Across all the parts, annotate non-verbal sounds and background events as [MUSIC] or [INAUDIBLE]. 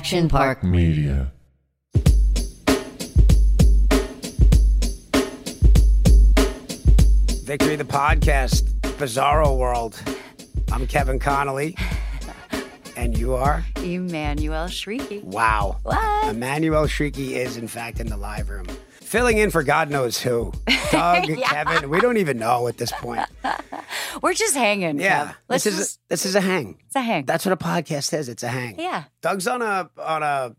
Action Park Media. Victory the podcast, Bizarro World. I'm Kevin Connolly. And you are? Emmanuelle Chriqui. Wow. What? Emmanuelle Chriqui is, in fact, in the live room. Filling in for God knows who. [LAUGHS] Doug, Kevin, we don't even know at this point. [LAUGHS] We're just hanging. Yeah. This is just, a, this is a hang. it's a hang. That's what a podcast is. It's a hang. yeah. Doug's on a on a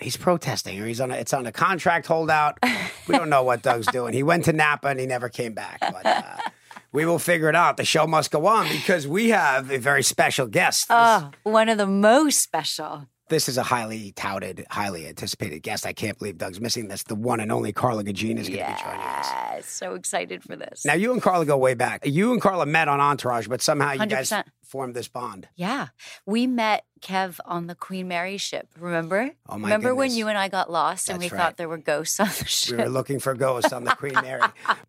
he's protesting or he's on a it's on a contract holdout. [LAUGHS] We don't know what Doug's doing. He went to Napa and he never came back. But uh, we will figure it out. The show must go on because we have a very special guest. Oh, one of the most special. This is a highly touted, highly anticipated guest. I can't believe Doug's missing this. The one and only Carla Gugino is going to be joining us. Yeah. So excited for this. Now you and Carla go way back. You and Carla met on Entourage, but somehow you guys formed this bond. yeah. We met Kev on the Queen Mary ship. Remember? Oh, my Remember when you and I got lost and we right. thought there were ghosts on the ship? We were looking for ghosts on the Queen [LAUGHS] Mary.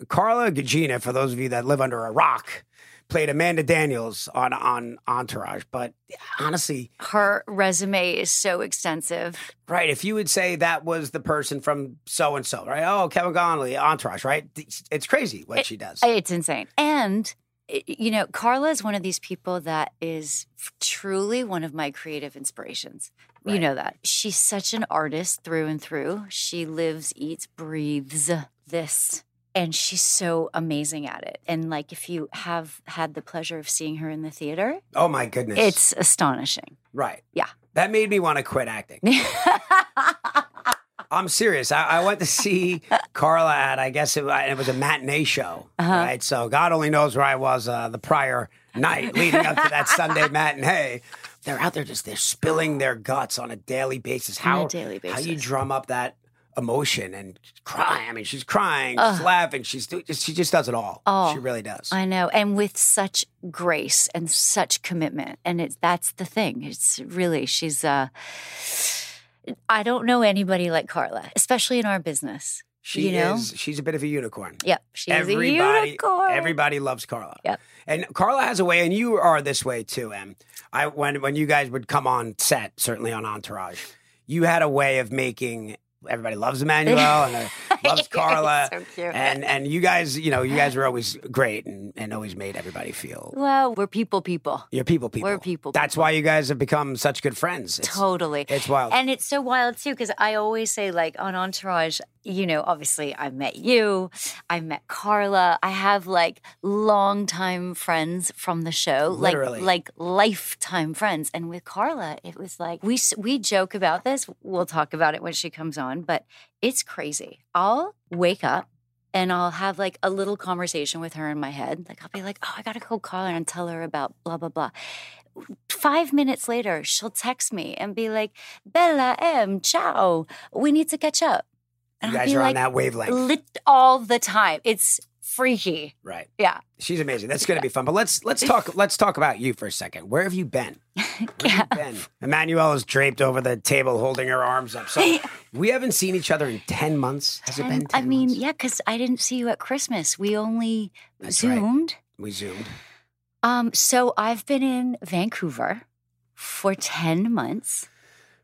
Carla Gugino, for those of you that live under a rock, played Amanda Daniels on on Entourage. But honestly, Her resume is so extensive. right, if you would say that was the person from so and so, right? Oh, Kevin Connolly, Entourage, right? It's crazy what she does. It's insane. And, you know, Carla is one of these people that is truly one of my creative inspirations. You know that. She's such an artist through and through. She lives, eats, breathes this. And she's so amazing at it. And like, if you have had the pleasure of seeing her in the theater, oh my goodness. it's astonishing. right. Yeah. That made me want to quit acting. [LAUGHS] I'm serious. I, I went to see Carla at, I guess it, it was a matinee show, Uh-huh. right? So God only knows where I was uh, the prior night leading up to that Sunday [LAUGHS] matinee. They're out there just they're spilling their guts on a daily basis. On a How daily How you drum up that emotion and crying. I mean, she's crying, she's laughing, she's do- she just does it all. Oh, she really does. I know, and with such grace and such commitment, and it's that's the thing. It's really she's. uh I don't know anybody like Carla, especially in our business. she you know? is. She's a bit of a unicorn. Yep, she's everybody, a unicorn. everybody loves Carla. Yep. And Carla has a way, and you are this way too, Em. I when when you guys would come on set, certainly on Entourage, you had a way of making everybody loves Emmanuelle and [LAUGHS] loves Carla. so cute. And and you guys, you know, you guys were always great and, and always made everybody feel well, we're people, people. you're people people. We're people That's why you guys have become such good friends. It's, Totally. It's wild. And it's so wild too, because I always say, like, on Entourage, you know, obviously I met you, I met Carla. I have like longtime friends from the show, Literally. like like lifetime friends. And with Carla, it was like we we joke about this. We'll talk about it when she comes on, but it's crazy. I'll wake up and I'll have like a little conversation with her in my head. Like I'll be like, "Oh, I got to go call her and tell her about blah blah blah." Five minutes later, she'll text me and be like, "Bella M, ciao. We need to catch up." You And I'll guys are on that wavelength. lit all the time. It's freaky. right. Yeah. She's amazing. That's going to be fun. But let's let's talk [LAUGHS] let's talk about you for a second. Where have you been? Where have you been? Emmanuelle is draped over the table, holding her arms up. So we haven't seen each other in ten months. Has it been? 10 I mean, months? yeah, because I didn't see you at Christmas. We only That's right. zoomed. we zoomed. Um, so I've been in Vancouver for 10 months,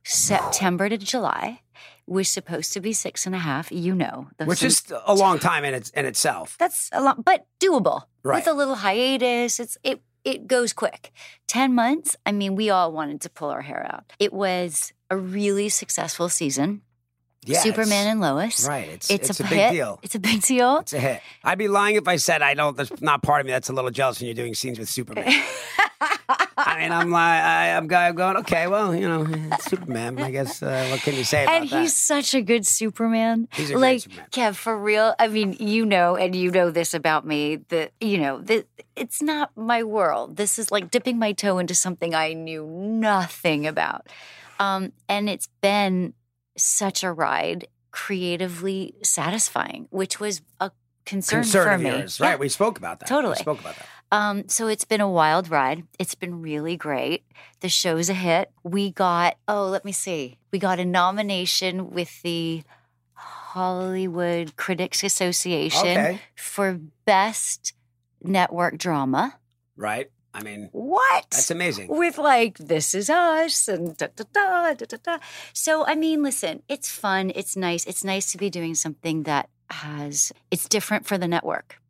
September to July. We're supposed to be six and a half. You know, which is a long time in its in itself. that's a lot, but doable Right. with a little hiatus. It's it it goes quick. Ten months. I mean, we all wanted to pull our hair out. It was a really successful season. Yeah, Superman and Lois. right. It's It's, it's, a, a, hit. big deal. It's a big deal. It's a hit. I'd be lying if I said I don't. That's not part of me. That's a little jealous when you're doing scenes with Superman. [LAUGHS] Mean, I'm like, I, I'm go- going, okay, well, you know, Superman. I guess uh, what can you say about and that? he's such a good Superman. He's a like Superman. Kev, for real. I mean, you know, and you know this about me. That you know, that it's not my world. This is like dipping my toe into something I knew nothing about, um, and it's been such a ride, creatively satisfying, which was a concern, concern for of me. yours, Yeah. right? We spoke about that. Totally. we spoke about that. Um, so it's been a wild ride. It's been really great. The show's a hit. We got, oh, let me see. We got a nomination with the Hollywood Critics Association Okay. for Best Network Drama. Right. I mean, What? that's amazing. with like this is us and da da da da da da. So I mean, listen, it's fun, it's nice, it's nice to be doing something that has it's different for the network.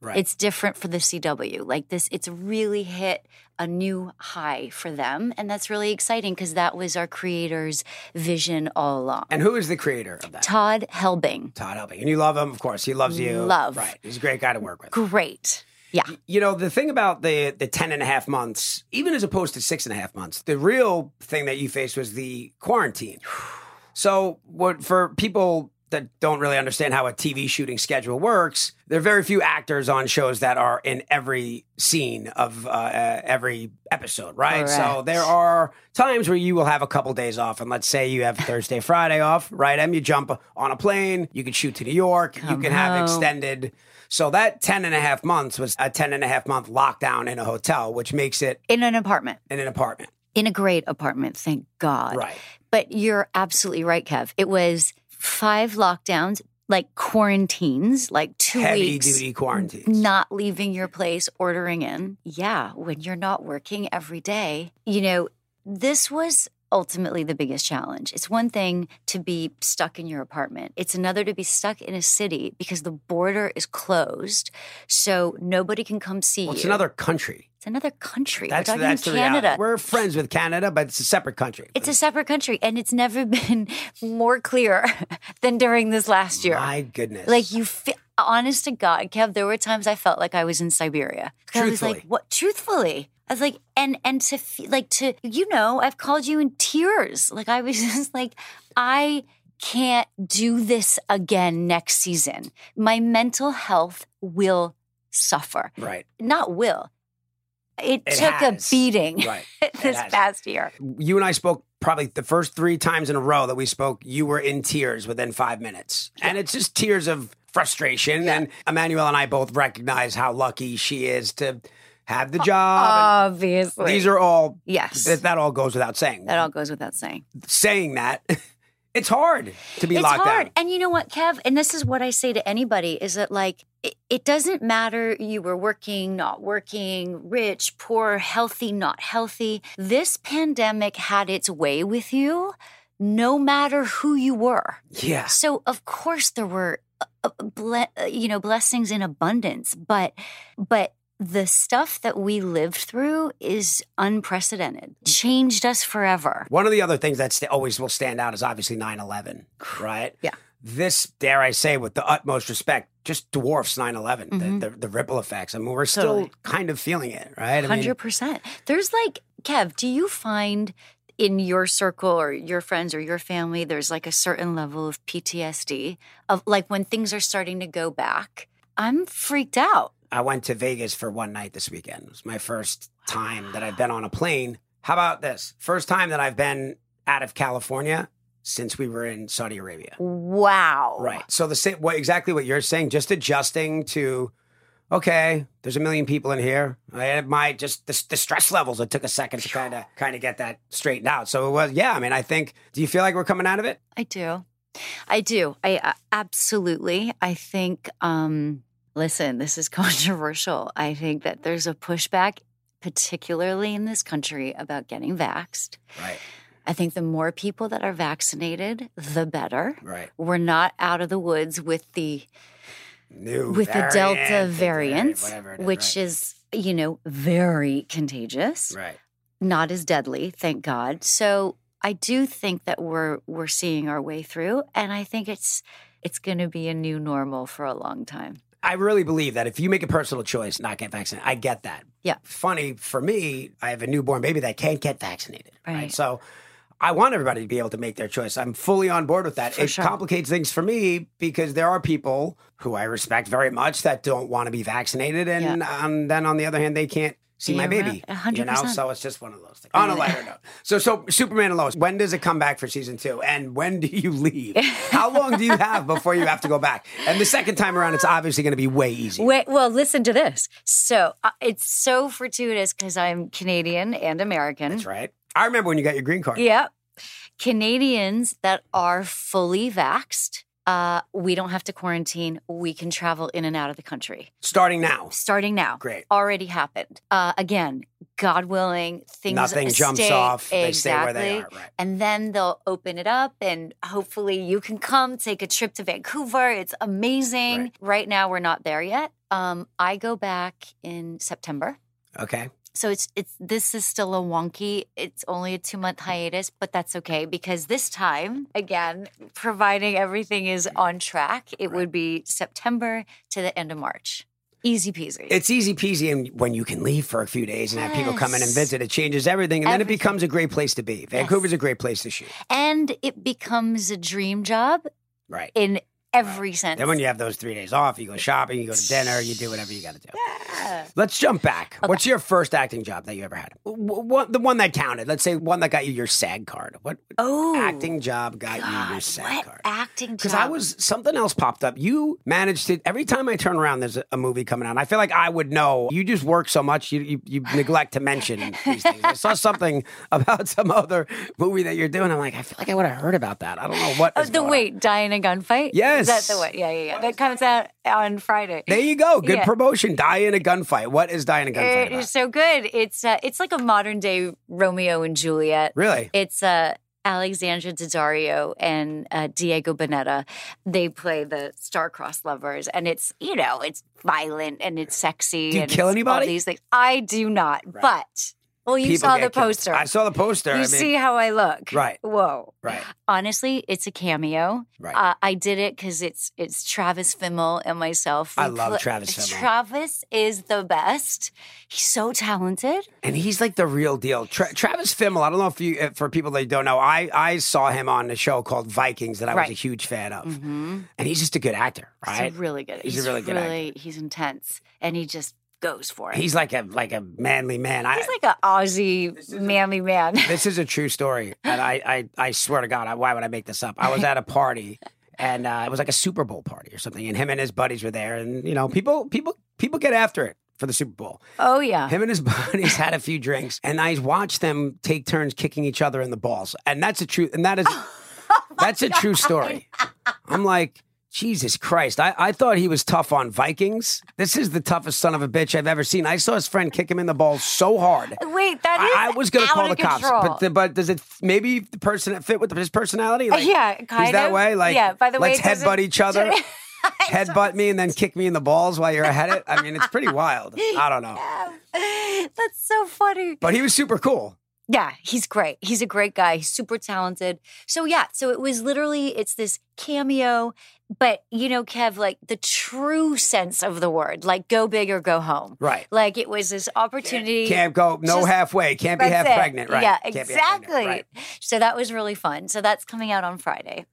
Right. It's different for the CW. Like this, it's really hit a new high for them, and that's really exciting because that was our creator's vision all along. and who is the creator of that? Todd Helbing, Todd Helbing. And you love him, of course. He loves you. Love. Right. He's a great guy to work with. great. Yeah, You know, the thing about the the 10 and a half months, even as opposed to six and a half months, the real thing that you faced was the quarantine. [SIGHS] So, what for people that don't really understand how a TV shooting schedule works, there are very few actors on shows that are in every scene of uh, uh, every episode, right? So, there are times where you will have a couple days off. And let's say you have Thursday, Friday off, right? And you jump on a plane, you can shoot to New York, you Come can have extended. So, that 10 and a half months was a 10 and a half month lockdown in a hotel, which makes it in an apartment, in an apartment. in a great apartment, thank God. Right. But you're absolutely right, Kev. It was five lockdowns, like quarantines, like two Heavy weeks. duty quarantines. Not leaving your place, ordering in. Yeah, when you're not working every day, you know, this was ultimately the biggest challenge. It's one thing to be stuck in your apartment, it's another to be stuck in a city because the border is closed. So nobody can come see Well, it's you. another country. it's another country. That's We're talking that's Canada. We're friends with Canada, but it's a separate country. It's a separate country, and it's never [LAUGHS] been more clear [LAUGHS] than during this last year. My goodness. Like you, fe- honest to God, Kev, there were times I felt like I was in Siberia. I was like, what? Truthfully, I was like, and and to fe- like to you know, I've called you in tears. Like I was [LAUGHS] just like, I can't do this again next season. My mental health will suffer. right. Not will. It, It took has. a beating Right. [LAUGHS] this past year. You and I spoke probably the first three times in a row that we spoke. You were in tears within five minutes, and it's just tears of frustration. And Emmanuelle and I both recognize how lucky she is to have the job. Obviously, these are all yes. that, that all goes without saying. that all goes without saying. saying that, [LAUGHS] it's hard to be it's locked hard. down. And you know what, Kev? And this is what I say to anybody is that like it, it doesn't matter you were working, not working, rich, poor, healthy, not healthy. This pandemic had its way with you no matter who you were. Yeah. So of course there were uh, uh, ble- uh, you know blessings in abundance, but but the stuff that we lived through is unprecedented. Changed us forever. One of the other things that st- always will stand out is obviously 9 11, [SIGHS] right? Yeah. This, dare I say, with the utmost respect, just dwarfs 9 11, Mhm. the, the, the ripple effects. I mean, we're still kind of feeling it, right? I Hundred percent. There's like Kev. Do you find in your circle or your friends or your family there's like a certain level of PTSD of like when things are starting to go back? I'm freaked out. I went to Vegas for one night this weekend. It was my first time that I've been on a plane. How about this? First time that I've been out of California since we were in Saudi Arabia. Wow. Right. So the same, what exactly what you're saying, just adjusting to, okay, there's a million people in here. I had my just the, the stress levels. It took a second to kind of kind of get that straightened out. So it was, yeah. I mean, I think. Do you feel like we're coming out of it? I do. I do. I uh, absolutely. I think. um Listen, this is [LAUGHS] controversial. I think that there's a pushback, particularly in this country, about getting vaxxed. Right. I think the more people that are vaccinated, the better. Right. We're not out of the woods with the New with the Delta variant, it is, which right. is you know very contagious, right. not as deadly, thank God. So I do think that we're we're seeing our way through, and I think it's it's going to be a new normal for a long time. I really believe that if you make a personal choice not get vaccinated, I get that. Yeah. Funny for me, I have a newborn baby that can't get vaccinated. Right. Right. So I want everybody to be able to make their choice. I'm fully on board with that. For it sure. complicates things for me because there are people who I respect very much that don't want to be vaccinated, and um, then on the other hand, they can't see my baby. a hundred You know, so it's just one of those things. On a lighter note, so so Superman and Lois. When does it come back for season two? And when do you leave? [LAUGHS] How long do you have before you have to go back? And the second time around, it's obviously going to be way easier. Wait, well, listen to this. So uh, it's so fortuitous because I'm Canadian and American. That's right. I remember when you got your green card. Yep. Canadians that are fully vaxxed Uh, we don't have to quarantine. We can travel in and out of the country. Starting now. Starting now. Great. Already happened. Uh, again, God willing, things Nothing jumps stay- off. They exactly. stay where they are. Right. And then they'll open it up, and hopefully you can come take a trip to Vancouver. It's amazing. Right. Right, now, we're not there yet. Um, I go back in September. Okay. So it's it's this is still a wonky. It's only a two month hiatus, but that's okay because this time, again, providing everything is on track, it would be September to the end of March. Easy peasy. It's easy peasy, and when you can leave for a few days and have people come in and visit, it changes everything, and then it becomes a great place to be. Vancouver's a great place to shoot. and it becomes a dream job Right. in every sense. Then when you have those three days off, you go shopping, you go to dinner, you do whatever you got to do. Yeah. Let's jump back. What's your first acting job that you ever had? What the one that counted? Let's say one that got you your SAG card. What Oh, acting job got you your SAG what card? acting job? Because I was something else popped up. You managed to every time I turn around, there's a, a movie coming out. I feel like I would know. You just work so much, you you, you neglect to mention [LAUGHS] these things. I saw something about some other movie that you're doing. I'm like, I feel like I would have heard about that. I don't know what. Oh, the going on. wait, die in a gunfight. Yes. Is that the one? Yeah, yeah, yeah. That comes out on Friday. There you go. Good Yeah. promotion. Die in a gunfight. What is die in a gunfight It's so good. It's uh, it's like a modern day Romeo and Juliet. Really? It's uh, Alexandra Daddario and uh, Diego Boneta. They play the star-crossed lovers, and it's you know it's violent and it's sexy. Do you and kill anybody? These things. I do not, Right. but well, you saw the poster. I saw the poster. you I mean, see how I look, Right. Whoa. right, Honestly, it's a cameo. right. Uh, I did it because it's it's Travis Fimmel and myself. I love pla- Travis Fimmel. Travis is the best. He's so talented. and he's like the real deal. Tra- Travis Fimmel. I don't know if you, for people that don't know, I I saw him on the show called Vikings that I was a huge fan of, Mm-hmm. and he's just a good actor, right? He's really good. He's a really good really, He's intense, and he just goes for it. He's like a like a manly man. I, He's like an Aussie manly man. [LAUGHS] this is a true story, and I I, I swear to God, I, why would I make this up? I was at a party, and uh, it was like a Super Bowl party or something, and him and his buddies were there, and you know, people people people get after it for the Super Bowl. oh yeah. Him and his [LAUGHS] buddies had a few drinks, and I watched them take turns kicking each other in the balls, and that's a true, and that is [LAUGHS] that's a true story. I'm like. Jesus Christ. I, I thought he was tough on Vikings. This is the toughest son of a bitch I've ever seen. I saw his friend kick him in the balls so hard. Wait, that is I, I was going to call of the cops, but the, but does it maybe the person that fit with his personality? Like, yeah, kind he's that way. Like, yeah. By the way, let's headbutt each other, [LAUGHS] headbutt me, and then kick me in the balls while you're ahead it. I mean, it's pretty wild. I don't know, [LAUGHS] That's so funny. but he was super cool. Yeah, he's great. He's a great guy. He's super talented. So yeah, so it was literally it's this cameo, but you know, Kev, like the true sense of the word, like go big or go home. Right. Like it was this opportunity. Can't go no Just- halfway. Can't be half it. pregnant. Right. Yeah, Can't be pregnant, exactly. right. So that was really fun. So that's coming out on Friday.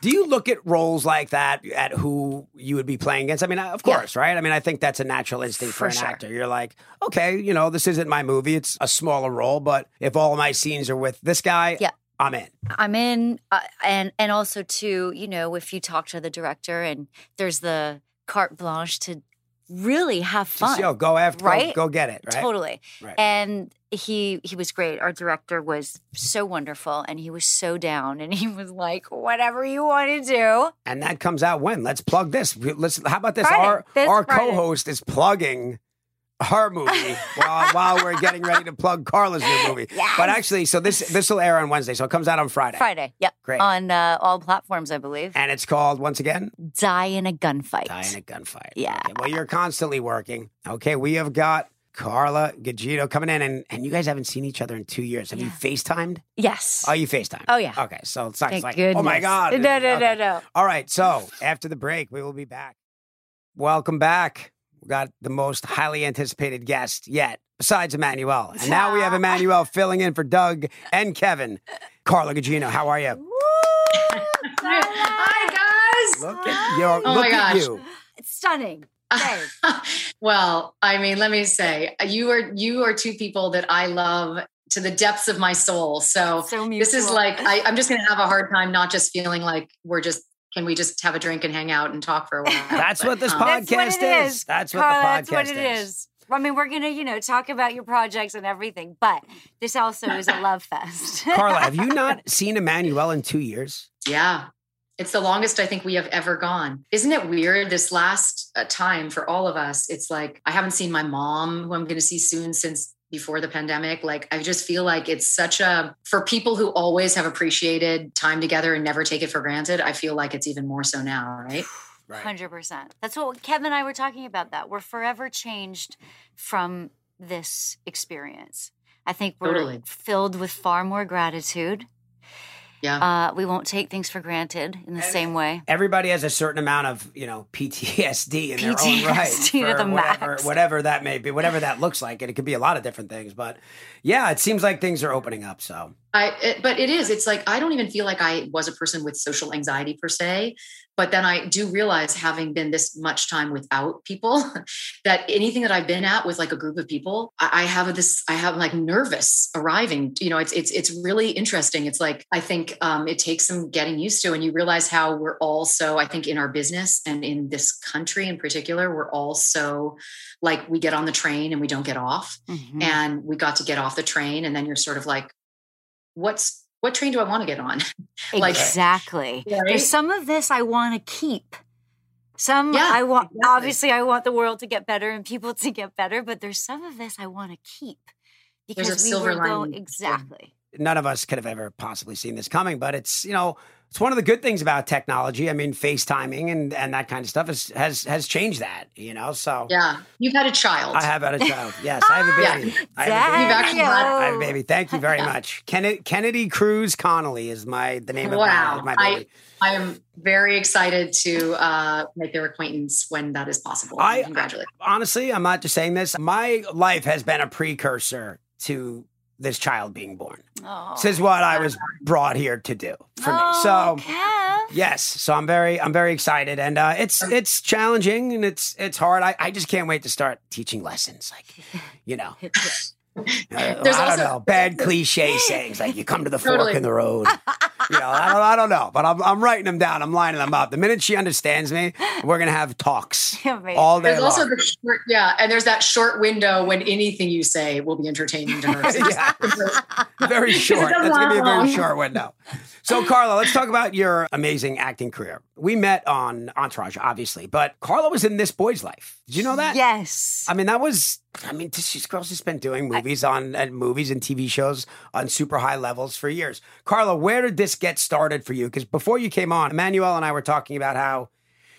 Do you look at roles like that at who you would be playing against? I mean, of Yeah. course, right? I mean, I think that's a natural instinct for, For an sure. actor. You're like, okay, you know, this isn't my movie. It's a smaller role, but if all my scenes are with this guy, Yeah. I'm in. I'm in, uh, and and also too, you know, if you talk to the director and there's the carte blanche to really have fun. Just, yo, go after, go- Right? go, get it, right? Totally. Right. And he he was great. Our director was so wonderful and he was so down and he was like, whatever you want to do. And that comes out when? Let's plug this. Let's. How about this? Friday. Our This our Friday. co-host is plugging her movie [LAUGHS] while while we're getting ready to plug Carla's new movie. Yes. But actually, so this this will air on Wednesday, so it comes out on Friday. Friday. Yep. Great. On uh, all platforms, I believe. And it's called once again Die in a gunfight. Die in a Gunfight. Yeah. Okay, well, you're constantly working. Okay, we have got Carla Gugino coming in, and, and you guys haven't seen each other in two years. Have you Yeah. FaceTimed? yes. Oh, you FaceTime. Oh, yeah. Okay, so it's not like, goodness. oh my God. No, no, Okay. no, no. All right, so after the break, we will be back. Welcome back. We got the most highly anticipated guest yet, besides Emmanuelle. And now we have [LAUGHS] Emmanuelle filling in for Doug and Kevin. Carla Gugino, how are you? Hi guys. Look at your Oh look my at gosh. you. It's stunning. Babe. [LAUGHS] well, I mean, let me say, you are you are two people that I love to the depths of my soul. So So this is like [LAUGHS] I, I'm just going to have a hard time not just feeling like we're just can we just have a drink and hang out and talk for a while. That's what this um, podcast That's what it is. That's what Carla, the that's podcast what it is. I mean, we're gonna, you know, talk about your projects and everything, but this also is a love fest. Carla, have you [LAUGHS] not seen Emmanuelle in two years? Yeah. It's the longest I think we have ever gone. Isn't it weird? This last uh, time for all of us, it's like I haven't seen my mom, who I'm going to see soon, since before the pandemic. Like, I just feel like it's such a, for people who always have appreciated time together and never take it for granted, I feel like it's even more so now, right? [SIGHS] Hundred percent. That's what Kevin and I were talking about. That we're forever changed from this experience. I think we're Totally. filled with far more gratitude. Yeah. Uh, we won't take things for granted in the And- same way. Everybody has a certain amount of, you know, PTSD in their own right. PTSD to the whatever, max. whatever that may be, whatever that looks like. And it could be a lot of different things. But yeah, it seems like things are opening up. So I, it, but it is. It's like I don't even feel like I was a person with social anxiety per se, but then I do realize, having been this much time without people, [LAUGHS] that anything that I've been at with like a group of people, I, I have this. I have like nervous arriving. You know, it's it's it's really interesting. It's like I think um, it takes some getting used to, and you realize how we're all so. I think in our business and in this country in particular, we're all so like we get on the train and we don't get off Mhm. and we got to get off the train and then you're sort of like what's what train do i want to get on [LAUGHS] like- exactly. Right? There's some of this I want to keep. Some Yeah, I want. exactly. Obviously, I want the world to get better and people [LAUGHS] to get better. But there's some of this I want to keep There's a because we silver were going lining. exactly. none of us could have ever possibly seen this coming. But it's, you know, it's one of the good things about technology. I mean, FaceTiming and, and that kind of stuff has, has, has changed that, you know? So yeah you've had a child I have had a child. [LAUGHS] Yes, I have a Yeah. baby. I have a baby. You've actually had- I have a baby. Thank you very [LAUGHS] much. Kennedy, Kennedy Cruz Connolly is my the name Wow. of my, my I- baby. i am very excited to uh, make their acquaintance when that is possible I- congratulations Honestly, I'm not just saying this. My life has been a precursor to this child being born. Oh. This is what I was brought here to do for me. Oh, So Kev. yes, so I'm very I'm very excited, and uh, it's it's challenging and it's it's hard. I, I just can't wait to start teaching lessons, like you know. [LAUGHS] Uh, There's I don't also- know, bad [LAUGHS] cliche sayings like you come to the fork Totally. in the road. [LAUGHS] you know, I don't, I don't know, but I'm, I'm writing them down. I'm lining them up. The minute she understands me, we're gonna have talks [LAUGHS] Amazing. all day there's also long. the short yeah and there's that short window when anything you say will be entertaining to her [LAUGHS] yeah, [LAUGHS] very short. doesn't That's gonna be a very short window. So, Carla, let's talk about your amazing acting career. We met on Entourage, obviously, but Carla was in This Boy's Life. Did you know that? Yes. I mean, that was. I mean, this this girl's just been doing movies on and movies and TV shows on super high levels for years. Carla, where did this get started for you? Because before you came on, Emmanuelle and I were talking about how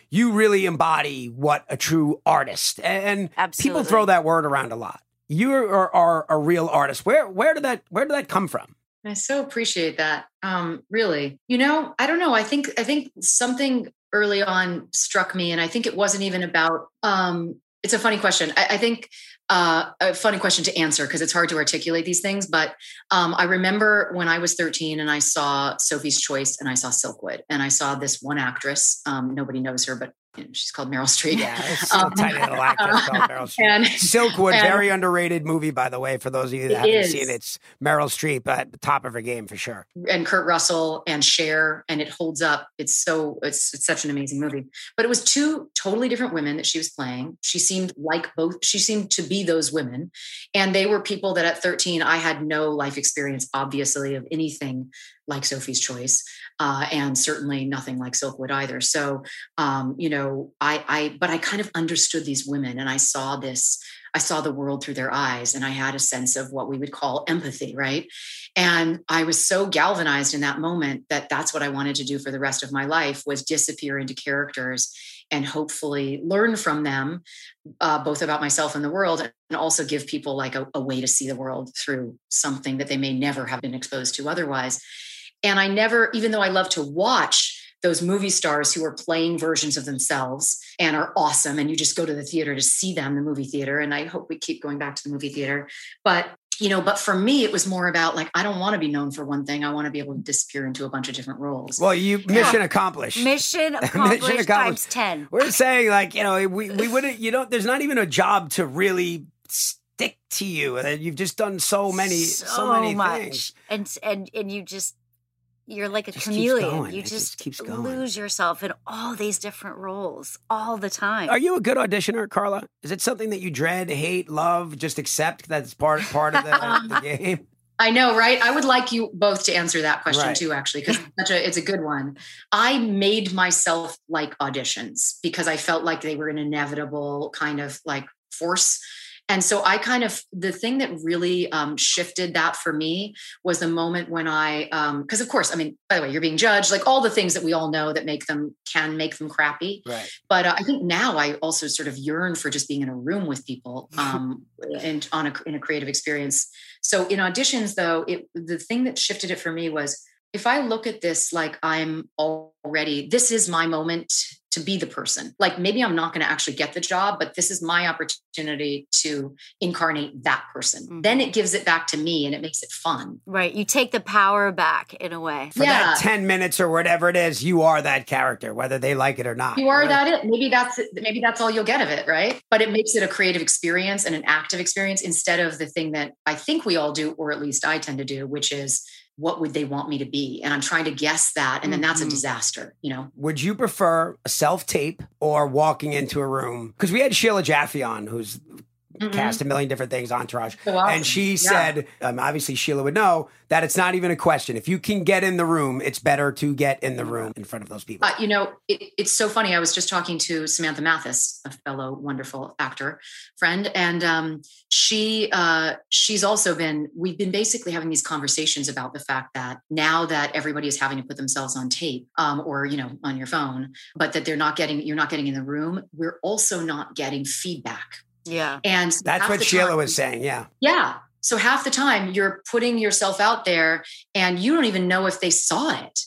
you really embody what a true artist, and people throw that word around a lot. You are, are a real artist. Where where did that where did that come from? I so appreciate that. Um, really, you know, I don't know. I think I think something early on struck me, and I think it wasn't even about. Um, it's a funny question. I, I think uh, a funny question to answer because it's hard to articulate these things. But um, I remember when I was 13 and I saw Sophie's Choice and I saw Silkwood and I saw this one actress. Um, nobody knows her, but she's called Meryl Streep. Yeah, it's [LAUGHS] Um, tiny little actress called Meryl [LAUGHS] Streep. And Silkwood, and- very underrated movie, by the way. For those of you that haven't is. seen it, it's Meryl Streep at the top of her game for sure. and Kurt Russell and Cher, and it holds up. It's so it's, it's such an amazing movie. But it was two totally different women that she was playing. She seemed like both. She seemed to be those women, and they were people that at 13 I had no life experience, obviously, of anything like Sophie's Choice, uh, and certainly nothing like Silkwood either. So, um, you know, I, I, but I kind of understood these women, and I saw this. I saw the world through their eyes, and I had a sense of what we would call empathy, right? And I was so galvanized in that moment that that's what I wanted to do for the rest of my life was disappear into characters and hopefully learn from them, uh, both about myself and the world, and also give people like a, a way to see the world through something that they may never have been exposed to otherwise. And I never, even though I love to watch those movie stars who are playing versions of themselves and are awesome, and you just go to the theater to see them, the movie theater. And I hope we keep going back to the movie theater. But you know, but for me, it was more about like, I don't want to be known for one thing. I want to be able to disappear into a bunch of different roles. Well, you mission accomplished. [LAUGHS] Mission accomplished times accomplished. 10. We're saying like you know we we wouldn't you know there's not even a job to really stick to you. You've just done so many so, many things. And, and, and you just, you're like a Just keeps chameleon. going. You It just just, keeps going. lose yourself in all these different roles all the time. Are you a good auditioner, Carla? Is it something that you dread, hate, love, just accept that's part part of the, [LAUGHS] the game? I know, right? I would like you both to answer that question Right. too, actually, because [LAUGHS] such a it's a good one. I made myself like auditions because I felt like they were an inevitable kind of like force. And so I kind of the thing that really um, shifted that for me was the moment when I because of course I mean by the way you're being judged like all the things that we all know that make them can make them crappy Right. but uh, I think now I also sort of yearn for just being in a room with people [LAUGHS] um, and on a in a creative experience. So in auditions, though, it the thing that shifted it for me was if I look at this like I'm already this is my moment to be the person. Like maybe I'm not going to actually get the job, but this is my opportunity to incarnate that person. Mm-hmm. Then it gives it back to me and it makes it fun. Right. You take the power back in a way. For Yeah. that 10 minutes or whatever it is, you are that character, whether they like it or not. You are Right? that it. Maybe that's maybe that's all you'll get of it, right? But it makes it a creative experience and an active experience instead of the thing that I think we all do, or at least I tend to do, which is what would they want me to be? And I'm trying to guess that, and then that's a Mhm. disaster, you know. Would you prefer a self tape or walking into a room? Because we had Sheila Jaffe on, who's Mhm. cast a million different things, Entourage. So awesome. And she Yeah. said, um, obviously Sheila would know that it's not even a question. If you can get in the room, it's better to get in the room in front of those people. Uh, you know, it, it's so funny. I was just talking to Samantha Mathis, a fellow wonderful actor friend, and um, she uh, she's also been. We've been basically having these conversations about the fact that now that everybody is having to put themselves on tape um, or you know on your phone, but that they're not getting you're not getting in the room. We're also not getting feedback, Yeah. and That's what Sheila time- was saying. Yeah. yeah. So half the time you're putting yourself out there and you don't even know if they saw it.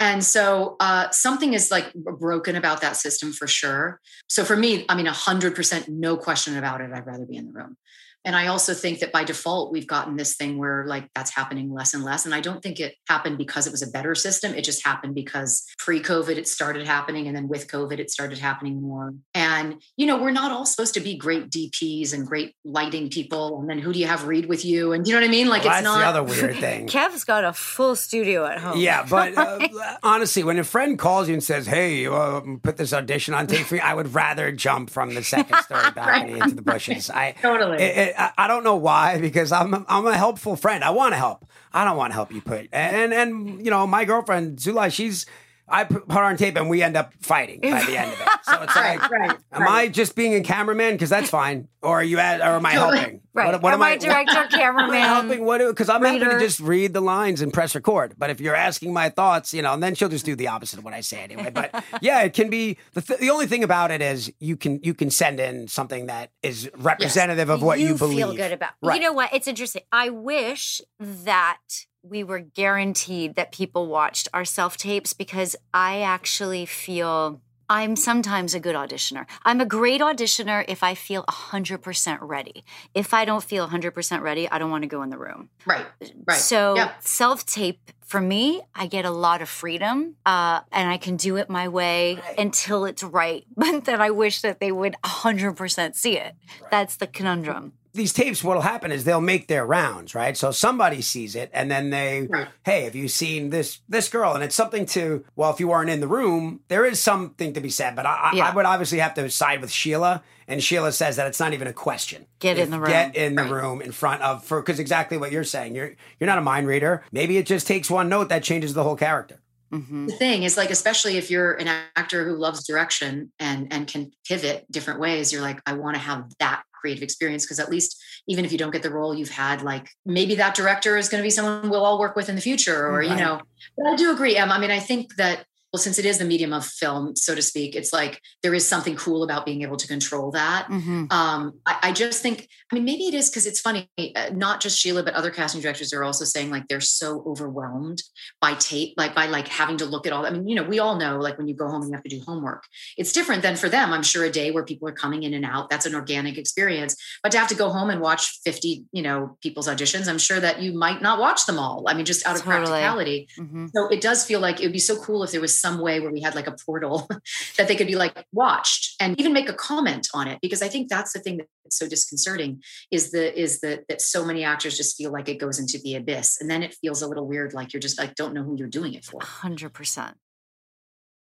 And so uh, something is like broken about that system for sure. So for me, I mean, 100% no question about it. I'd rather be in the room. And I also think that by default, we've gotten this thing where like that's happening less and less. And I don't think it happened because it was a better system. It just happened because pre COVID, it started happening. And then with COVID, it started happening more. And, you know, we're not all supposed to be great DPs and great lighting people. And then who do you have read with you? And you know what I mean? Like Well, it's that's not. the other weird [LAUGHS] thing. Kev's got a full studio at home. Yeah, [LAUGHS] but uh, honestly, when a friend calls you and says, "Hey, uh, put this audition on tape for me," I would rather jump from the second story [LAUGHS] balcony into the bushes. I Totally. it- it- I don't know why because I'm a, I'm a helpful friend. I want to help. I don't want to help you put and and you know my girlfriend Zulay, she's I put her on tape and we end up fighting by the end of it. So it's [LAUGHS] like, right, am right. I just being a cameraman because that's fine, or are you at, or am I helping? [LAUGHS] Right. What, what am I director, [LAUGHS] Am I cameraman? helping? What? Because I'm happy to just read the lines and press record. But if you're asking my thoughts, you know, and then she'll just do the opposite of what I say anyway. But yeah, it can be the th- the only thing about it is you can you can send in something that is representative of what you, believe. feel good about. Right. You know what? It's interesting. I wish that we were guaranteed that people watched our self tapes because I actually feel I'm sometimes a good auditioner. I'm a great auditioner if I feel 100% ready. If I don't feel 100% ready, I don't want to go in the room. right. Right. So self tape for me, I get a lot of freedom, uh, and I can do it my way until it's right. [LAUGHS] But then I wish that they would 100% see it. That's the conundrum. These tapes, what'll happen is they'll make their rounds, right? So somebody sees it, and then they, Right. hey, have you seen this this girl? And it's something to, well, if you weren't in the room, there is something to be said. But I, I- I would obviously have to side with Sheila, and Sheila says that it's not even a question. Get in the room. Get in the Right. room in front of for because exactly what you're saying. You're you're not a mind reader. Maybe it just takes one note that changes the whole character. Hmm the thing is like especially if you're an actor who loves direction and and can pivot different ways you're like i want to have that creative experience because at least even if you don't get the role you've had like maybe that director is going to be someone we'll all work with in the future or you know. But i do agree em i mean i think that well since it is the medium of film so to speak it's like there is something cool about being able to control that hmm um, I, I just think, I mean, maybe it is because it's funny. Uh, not just Sheila, but other casting directors are also saying like they're so overwhelmed by tape, like by like having to look at all. I mean, you know, we all know like when you go home and you have to do homework, it's different than for them. I'm sure a day where people are coming in and out, that's an organic experience. But to have to go home and watch 50, you know, people's auditions, I'm sure that you might not watch them all. I mean, just out of Totally. practicality. hmm So it does feel like it would be so cool if there was some way where we had like a portal [LAUGHS] that they could be like watched and even make a comment on it because I think that's the thing that's so disconcerting is the is the that so many actors just feel like it goes into the abyss and then it feels a little weird like you're just like don't know who you're doing it for. 100%.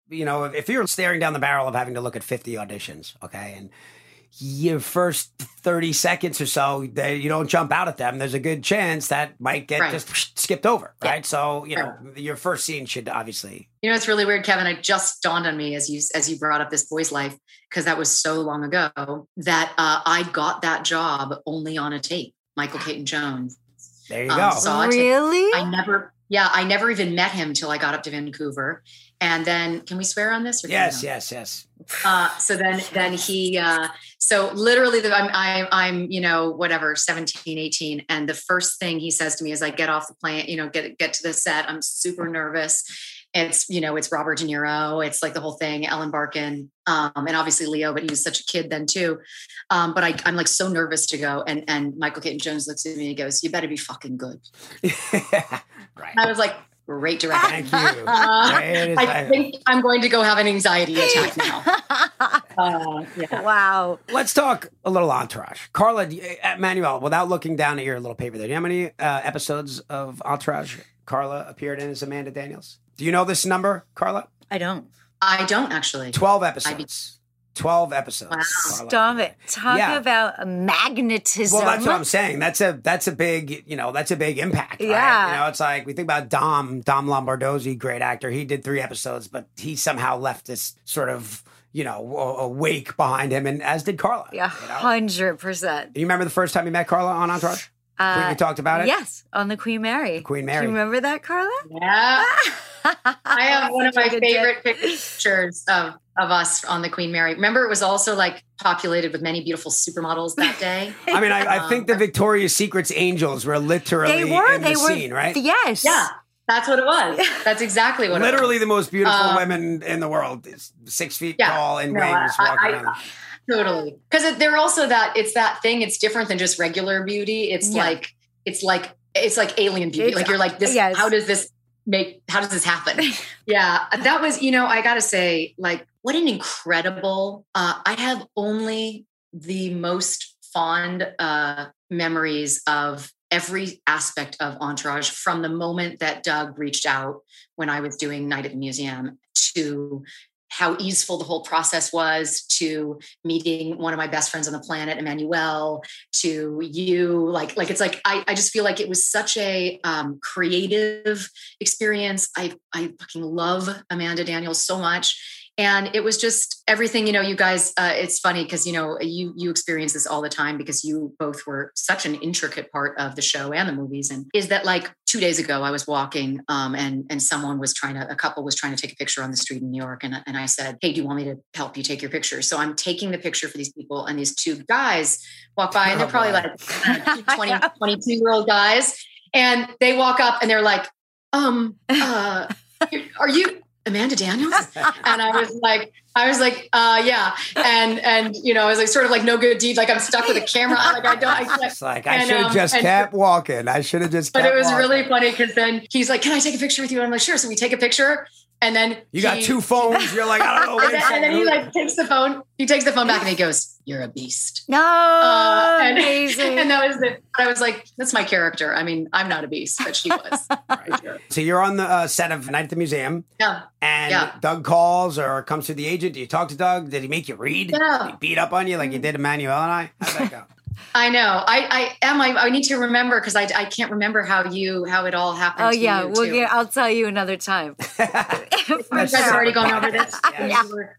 you know, if you're staring down the barrel of having to look at 50 auditions, okay, and your first 30 seconds or so, they, you don't jump out at them. There's a good chance that might get Right. just skipped over, Yeah. right? So, you know, your first scene should obviously. You know, it's really weird, Kevin. It just dawned on me as you as you brought up this boy's life because that was so long ago that uh, I got that job only on a tape. Michael Caton Jones. There you Um, go. Saw it. really? I never, yeah, I never even met him till I got up to Vancouver. And then, can we swear on this? Or yes, not? yes, yes. Uh, so then, then he, uh, so literally, the, I'm, I, I'm, you know, whatever, 17, 18, and the first thing he says to me is, "I get off the plane, you know, get get to the set. I'm super nervous. It's, you know, it's Robert De Niro. It's like the whole thing, Ellen Barkin, um, and obviously Leo, but he was such a kid then too. Um, but I, I'm like so nervous to go, and and Michael Caton Jones looks at me and he goes, "You better be fucking good." [LAUGHS] right. I was like, "Great direction. Thank you. [LAUGHS] Uh, I think I'm going to go have an anxiety attack now. [LAUGHS] Uh, yeah. wow. Let's talk a little entourage. Carla, do you- uh, Manuel, without looking down at your little paper there, do you have any uh, episodes of Entourage Carla appeared in as Amanda Daniels? Do you know this number, Carla? I don't. I don't actually. 12 episodes. 12 episodes. Wow. Carla. Stop it. Talk Yeah. about magnetism. Well, that's what I'm saying. That's a that's a big you know that's a big impact. Right? Yeah. you know it's like we think about Dom Dom Lombardozzi, great actor. He did three episodes, but he somehow left this sort of you know a, a wake behind him, and as did Carla. Yeah, you know? hundred percent. Do you remember the first time you met Carla on Entourage? Uh, when we talked about it. Yes, on the Queen Mary. Queen Mary. Do you remember that, Carla? Yeah. [LAUGHS] I have one of my good day. favorite pictures of, of us on the Queen Mary. Remember, it was also like populated with many beautiful supermodels that day. [LAUGHS] I mean, I, I think the Victoria's Secret's angels were literally They were. in They the were. scene, right? Yes. yeah, that's what it was. That's exactly what it was Literally the most beautiful Um, women in the world, six feet Yeah. tall and No, wings, walking I- around. Totally. Because they're also that, it's that thing, it's different than just regular beauty. It's Yeah. like, it's like, it's like alien beauty. It's- like you're like, this, yes. how does this make, how does this happen? [LAUGHS] yeah that was you know i gotta say like what an incredible uh i have only the most fond uh memories of every aspect of entourage from the moment that doug reached out when i was doing night at the museum to how easeful the whole process was to meeting one of my best friends on the planet emmanuelle to you like like it's like i, I just feel like it was such a um, creative experience. I I fucking love Amanda Daniels so much. And it was just everything, you know, you guys, uh, it's funny because, you know, you, you experience this all the time because you both were such an intricate part of the show and the movies. And is that like two days ago, I was walking um, and, and someone was trying to, a couple was trying to take a picture on the street in New York. And, and I said, Hey, do you want me to help you take your picture? So I'm taking the picture for these people and these two guys walk by and they're Oh, probably like [LAUGHS] 20, 22 year old guys. And they walk up and they're like, um, [LAUGHS] uh, are you Amanda Daniels? And I was like, I was like, uh, yeah. And, and, you know, I was like, sort of like no good deed. Like I'm stuck with a camera. Like I don't, I, It's like I And, should have um, just and- kept walking. I should have just. but it was walking. really funny because then he's like, can I take a picture with you? And I'm like, sure. So we take a picture and then You got he- two phones. You're like, I don't know. [LAUGHS] Wait And a then, and then he like takes the phone, he takes the phone back and he goes, you're a beast. No, Uh, and, amazing. [LAUGHS] and that was it. I was like, that's my character. I mean, I'm not a beast, but she was. [LAUGHS] for sure. So you're on the uh, set of Night at the Museum, Yeah. and Yeah. Doug calls or comes to the agent. Do you talk to Doug? Did he make you read? Yeah. Did he beat up on you like you did Emmanuelle and I? How'd that go? I know. I, I am. I, I need to remember because I, I can't remember how you how it all happened. oh to yeah, you, we'll too. get, I'll tell you another time. [LAUGHS] For You guys That's have already gone over this. [LAUGHS] When, Yeah. you were,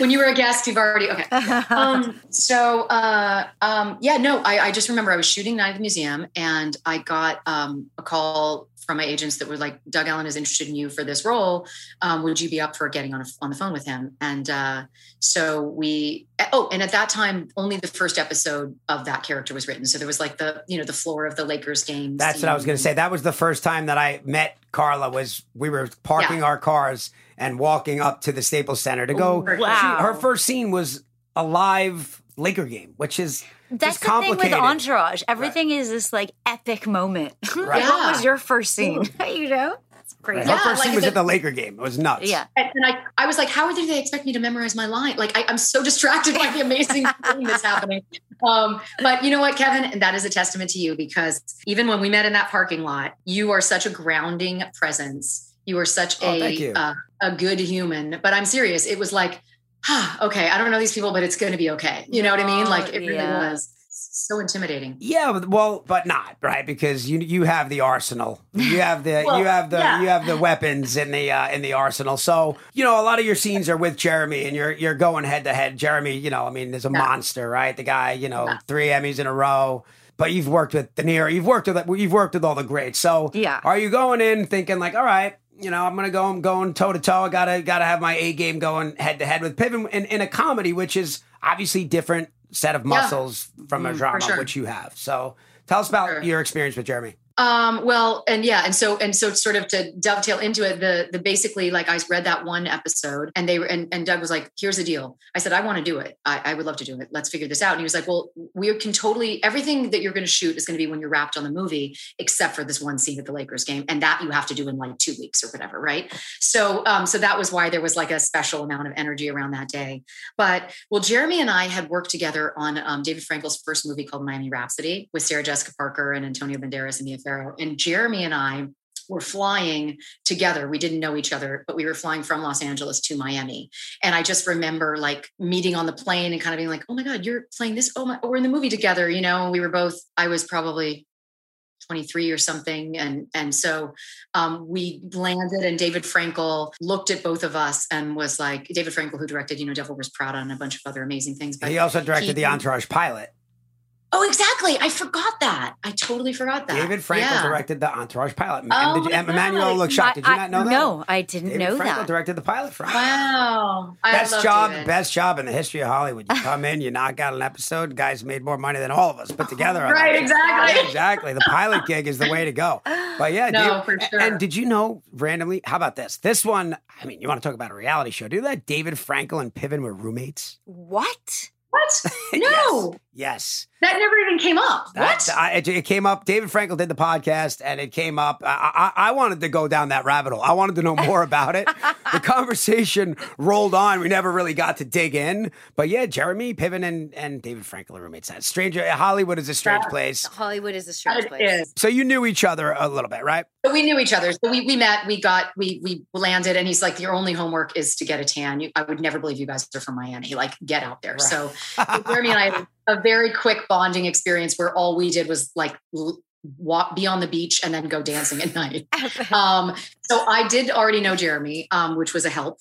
when you were a guest, you've already okay. [LAUGHS] Um, so uh, um, yeah, no, I, I just remember I was shooting Night at the Museum, and I got um, a call from my agents that were like, "Doug Ellin is interested in you for this role. Um, would you be up for getting on a, on the phone with him?" And uh, so we. Oh, and at that time, only the first episode of that character was written. So there was like the you know the floor of the Lakers game. That's what I was going to say. That was the first time that I met Carla. Was we were parking our cars and walking up to the Staples Center to go. Wow. She- her first scene was a live Laker game, which is That's the thing with complicated. Entourage. Everything is this like epic moment. [LAUGHS] Right. what was your first scene? [LAUGHS] you know, it's Right. crazy. Her first like scene was the- at the Laker game. It was nuts. Yeah. And, and I, I was like, how did they expect me to memorize my line? Like, I, I'm so distracted by the amazing [LAUGHS] thing that's happening. Um, but you know what, Kevin? And that is a testament to you because even when we met in that parking lot, you are such a grounding presence. You are such Oh, thank you. a uh, a good human. But I'm serious. It was like [SIGHS] okay, I don't know these people, but it's going to be okay. You know what I mean? Like it really Yeah. was so intimidating. Yeah, well, but not right because you you have the arsenal. [LAUGHS] You have the Well, you have the yeah. you have the weapons in the uh, in the arsenal. So you know a lot of your scenes are with Jeremy, and you're you're going head to head. Jeremy, you know, I mean, is a Yeah. monster, right? The guy, you know, Yeah. three Emmys in a row. But you've worked with De Niro, you've worked with you've worked with all the greats. So Yeah. are you going in thinking like, all right, you know, I'm gonna go, I'm going toe to toe. I gotta gotta have my A game going head to head with Piven in, in a comedy, which is obviously different set of muscles from a Mm, drama, sure. which you have. So tell us about Sure. your experience with Jeremy. Um, well, and yeah, and so and so sort of to dovetail into it, the the basically like I read that one episode and they were and, and Doug was like, here's the deal. I said, I want to do it. I, I would love to do it. Let's figure this out. And he was like, Well, we can totally everything that you're gonna shoot is gonna be when you're wrapped on the movie, except for this one scene at the Lakers game. And that you have to do in like two weeks or whatever, right? So um, so that was why there was like a special amount of energy around that day. But well, Jeremy and I had worked together on um, David Frankel's first movie called Miami Rhapsody with Sarah Jessica Parker and Antonio Banderas and Mia Farrow. And Jeremy and I were flying together. We didn't know each other, but we were flying from Los Angeles to Miami. And I just remember like meeting on the plane and kind of being like, oh my God, you're playing this. Oh my, we're in the movie together. You know, we were both, I was probably 23 or something. And, and so um, we landed and David Frankel looked at both of us and was like, David Frankel, who directed, you know, Devil Wears Prada and a bunch of other amazing things. But He also directed he- the Entourage pilot. Oh, exactly. I forgot that. I totally forgot that. David Frankel Yeah. directed the Entourage pilot. Oh and you, Emmanuelle looked shocked. Did you not know that? No, I didn't David know Frankel that. directed the pilot for. Wow. I Best job, David. best job in the history of Hollywood. You come in, you [LAUGHS] knock out an episode. Guys made more money than all of us put together. Right, exactly. Yeah, exactly. The pilot gig is the way to go. But yeah, [LAUGHS] No, Dave- for sure. And did you know randomly? How about this? This one. I mean, you want to talk about a reality show? Do that? David Frankel and Piven were roommates. What? [LAUGHS] What? No, Yes. That never even came up. That, what? I, it, it came up. David Frankel did the podcast, and it came up. I, I, I wanted to go down that rabbit hole. I wanted to know more about it. the [LAUGHS] conversation rolled on. We never really got to dig in, but yeah, Jeremy Piven and, and David Frankel are roommates. That stranger Hollywood is a strange That- place. Hollywood is a strange That place. is. So you knew each other a little bit, right? But we knew each other. So we, we met, we got, we we landed, and he's like, Your only homework is to get a tan. You, I would never believe you guys are from Miami. Like, get out there. Right. So [LAUGHS] Jeremy and I had a very quick bonding experience where all we did was like walk, be on the beach, and then go dancing at night. [LAUGHS] um, so I did already know Jeremy, um, which was a help.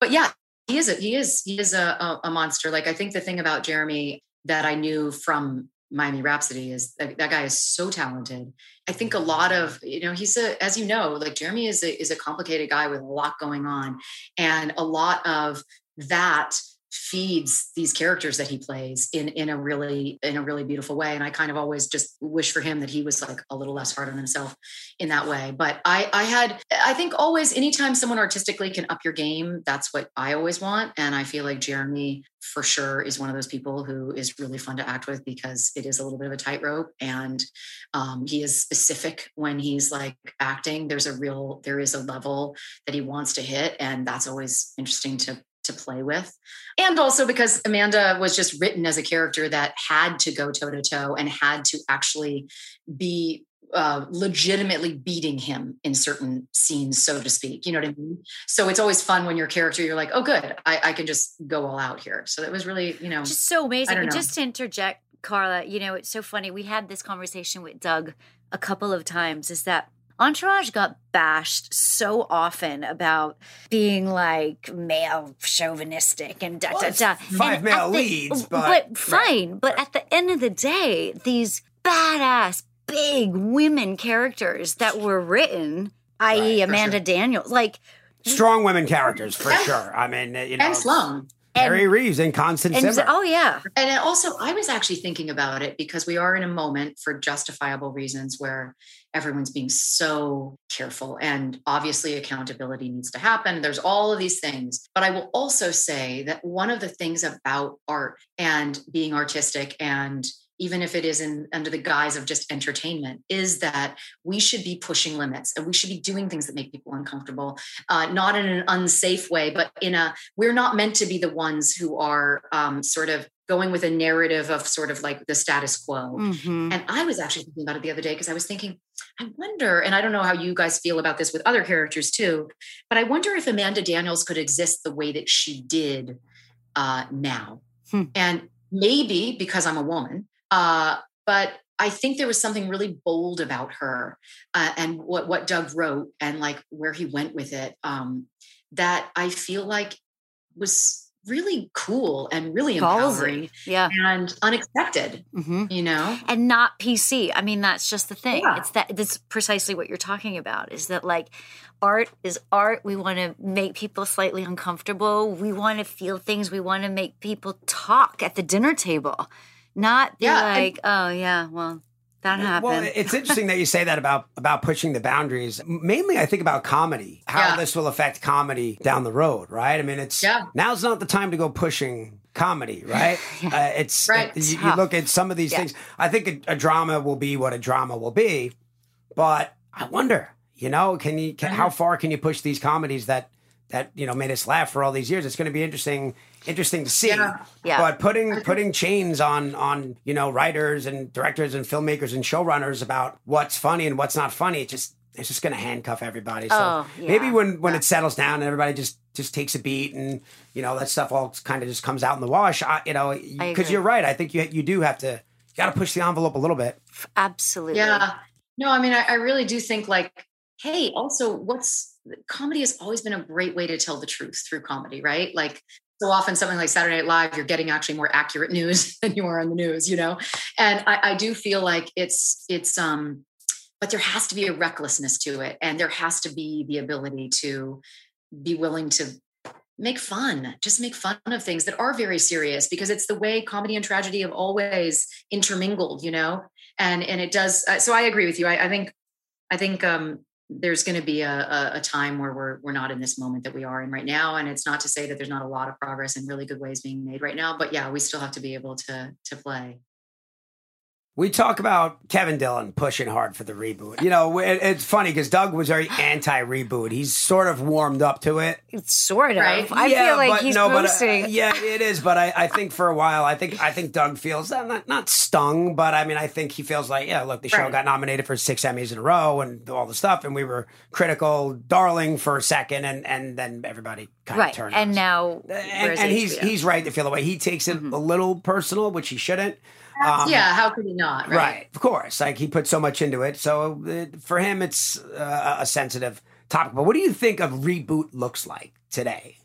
But yeah, he is a he is he is a, a, a monster. Like I think the thing about Jeremy that I knew from Miami Rhapsody is that, that guy is so talented. I think a lot of you know he's a as you know like Jeremy is a is a complicated guy with a lot going on, and a lot of that feeds these characters that he plays in in a really in a really beautiful way. And i kind of always just wish for him that he was like a little less hard on himself in that way. But i i had i think always anytime someone artistically can up your game that's what i always want. And i feel like jeremy for sure is one of those people who is really fun to act with because it is a little bit of a tightrope. And um, he is specific when he's like acting. There's a real there is a level that he wants to hit. And that's always interesting to to play with and also because amanda was just written as a character that had to go toe to toe and had to actually be uh, legitimately beating him in certain scenes, so to speak. You know what I mean? So it's always fun when your character, you're like, oh, good, I, I can just go all out here. So that was really, you know, just so amazing. And just to interject, Carla, you know, it's so funny. We had this conversation with Doug a couple of times is that Entourage got bashed so often about being like male chauvinistic and da Well, da da. five And male at the- leads, but- fine. But at the end of the day, these badass, big women characters that were written, i.e., Right, for Amanda Daniels, like Strong women characters for sure. I mean, you know, and Sloan. Harry Reeves and Constance and Zimmer. oh yeah, And also, I was actually thinking about it because we are in a moment for justifiable reasons where everyone's being so careful and obviously accountability needs to happen. There's all of these things. But I will also say that one of the things about art and being artistic and even if it is in under the guise of just entertainment is that we should be pushing limits and we should be doing things that make people uncomfortable uh, not in an unsafe way but in a we're not meant to be the ones who are um, sort of going with a narrative of sort of like the status quo. Mhm. And I was actually thinking about it the other day because I was thinking, I wonder, and I don't know how you guys feel about this with other characters too, but I wonder if Amanda Daniels could exist the way that she did uh, now. Hmm. And maybe because I'm a woman, uh, but I think there was something really bold about her uh, and what, what Doug wrote and like where he went with it um, that I feel like was really cool and really empowering Yeah. and unexpected, hmm you know? and not PC. I mean, that's just the thing. Yeah. It's that that's precisely what you're talking about. Is that like art is art. We want to make people slightly uncomfortable. We want to feel things. We want to make people talk at the dinner table, not be Yeah, and- like, oh yeah, well that happened. Well, it's [LAUGHS] interesting that you say that about about pushing the boundaries. Mainly, I think about comedy, how Yeah. this will affect comedy down the road, right? I mean, it's Yeah. now's not the time to go pushing comedy, [LAUGHS] right? uh, it's Right. you, you look at some of these Yeah. things. I think a, a drama will be what a drama will be, but I wonder, you know, can you can, Mm-hmm. how far can you push these comedies that that you know made us laugh for all these years? It's going to be interesting interesting to see. Yeah. Yeah. But putting putting chains on on you know writers and directors and filmmakers and showrunners about what's funny and what's not funny, it just it's just going to handcuff everybody. So Oh, yeah. maybe when when it settles down and everybody just just takes a beat and you know that stuff all kind of just comes out in the wash. I, you know, because you're right. I think you you do have to you got to push the envelope a little bit. Absolutely. Yeah. No, I mean, I, I really do think like, hey, also, what's comedy has always been a great way to tell the truth through comedy, right? Like, so often something like Saturday Night Live, you're getting actually more accurate news [LAUGHS] than you are on the news, you know? And I, I do feel like it's, it's, um, but there has to be a recklessness to it. And there has to be the ability to be willing to make fun, just make fun of things that are very serious because it's the way comedy and tragedy have always intermingled, you know? And, and it does. Uh, so I agree with you. I, I think, I think, um, there's going to be a, a, a time where we're we're not in this moment that we are in right now, and it's not to say that there's not a lot of progress and really good ways being made right now. But yeah, we still have to be able to to play. We talk about Kevin Dillon pushing hard for the reboot. You know, it, it's funny because Doug was very anti reboot. He's sort of warmed up to it. It's sort of. Right. I Yeah, feel like but he's no, but, uh, boosting. yeah, it is. But I, I think for a while, I think I think Doug feels uh, not not stung, but I mean, I think he feels like, yeah, look, the show Right. got nominated for six Emmys in a row and all the stuff, and we were critical, darling for a second, and and then everybody kind right. of turned. And us. now, and, and he's he's right to feel the way he takes it a little personal, which he shouldn't. Um, yeah, how could he not? Right. Right. of course. Like he put so much into it. So uh, for him, it's uh, a sensitive topic. But what do you think a reboot looks like today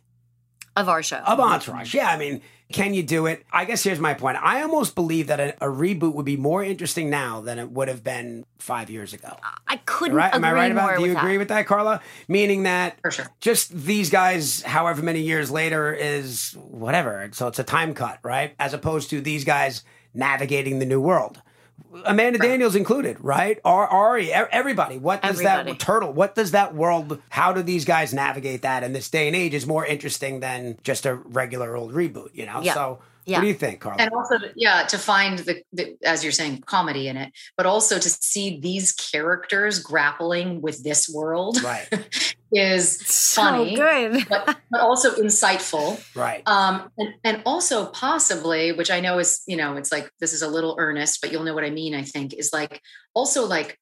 of our show. of Entourage? Yeah, I mean, can you do it? I guess here's my point. I almost believe that a, a reboot would be more interesting now than it would have been five years ago. I couldn't Right? Am I right about? Do you agree that. with that, Carla? Meaning that For sure. just these guys, however many years later, is whatever. So it's a time cut, right? As opposed to these guys navigating the new world. Amanda Daniels included, right? Ar- Ari, everybody. What does Everybody. that turtle? What does that world? How do these guys navigate that in this day and age? Is more interesting than just a regular old reboot, you know? Yeah. So, Yeah. what do you think, Carla? And also, yeah, to find the, the, as you're saying, comedy in it, but also to see these characters grappling with this world right, [LAUGHS] is So funny, good. but, but also insightful. right. Um, and, and also possibly, which I know is, you know, it's like this is a little earnest, but you'll know what I mean, I think, is like also like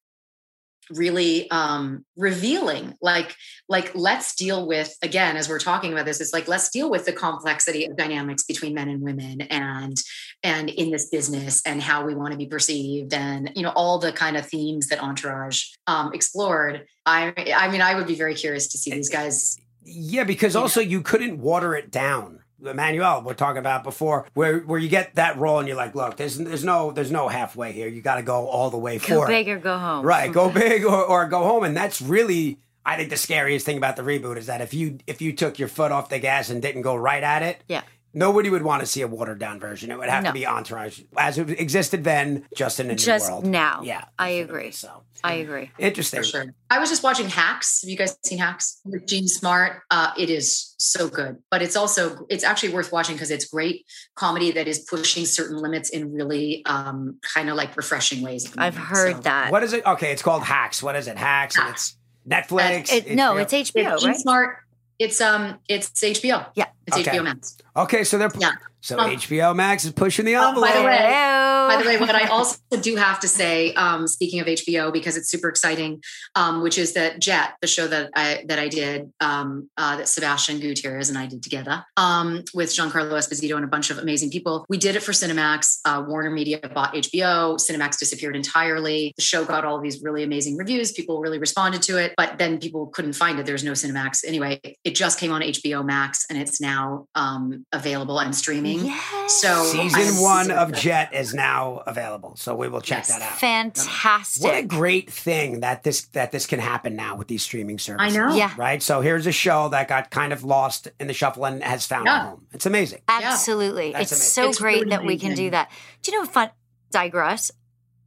really um revealing like like let's deal with again as we're talking about this it's like let's deal with the complexity of dynamics between men and women and and in this business and how we want to be perceived and you know all the kind of themes that entourage um explored i i mean i would be very curious to see these guys Yeah, because also you couldn't water it down. Emmanuelle, we're talking about before, where where you get that role and you're like, look, there's there's no there's no halfway here. You got to go all the way for it. Go big or go home. Right, go [LAUGHS] big or, or go home, and that's really I think the scariest thing about the reboot is that if you if you took your foot off the gas and didn't go right at it, Yeah. Nobody would want to see a watered down version. It would have No. to be Entourage as it existed then, just in a Just new world. now. Yeah, I agree. So I agree. interesting. for sure. I was just watching Hacks. Have you guys seen Hacks with Jean Smart? Uh, it is so good, but it's also it's actually worth watching because it's great comedy that is pushing certain limits in really um, kind of like refreshing ways. at I've heard So- that. What is it? Okay, it's called Hacks. What is it? Hacks. And it's Netflix. It, no, HBO. it's HBO, It's Jean right? Smart. It's um it's HBO. Yeah. It's Okay. HBO Max. Okay, so they're Yeah. so Um, HBO Max is pushing the Oh, envelope. by the way- Hello. By the way, what I also do have to say, um, speaking of HBO, because it's super exciting, um, which is that Jet, the show that I that I did, um, uh, that Sebastian Gutierrez and I did together um, with Giancarlo Esposito and a bunch of amazing people. We did it for Cinemax. Uh, Warner Media bought HBO. Cinemax disappeared entirely. The show got all these really amazing reviews. People really responded to it, but then people couldn't find it. There's no Cinemax anyway. It just came on HBO Max and it's now um, available and streaming. Yes. So Season I'm one super of excited. Jet is now available, so we will check Yes. that out. fantastic. What a great thing that this that this can happen now with these streaming services. I know. Yeah. Right. So here's a show that got kind of lost in the shuffle and has found a home. It's amazing. Absolutely. That's it's amazing. so It's great really that we can do that. Do you know a fun digress?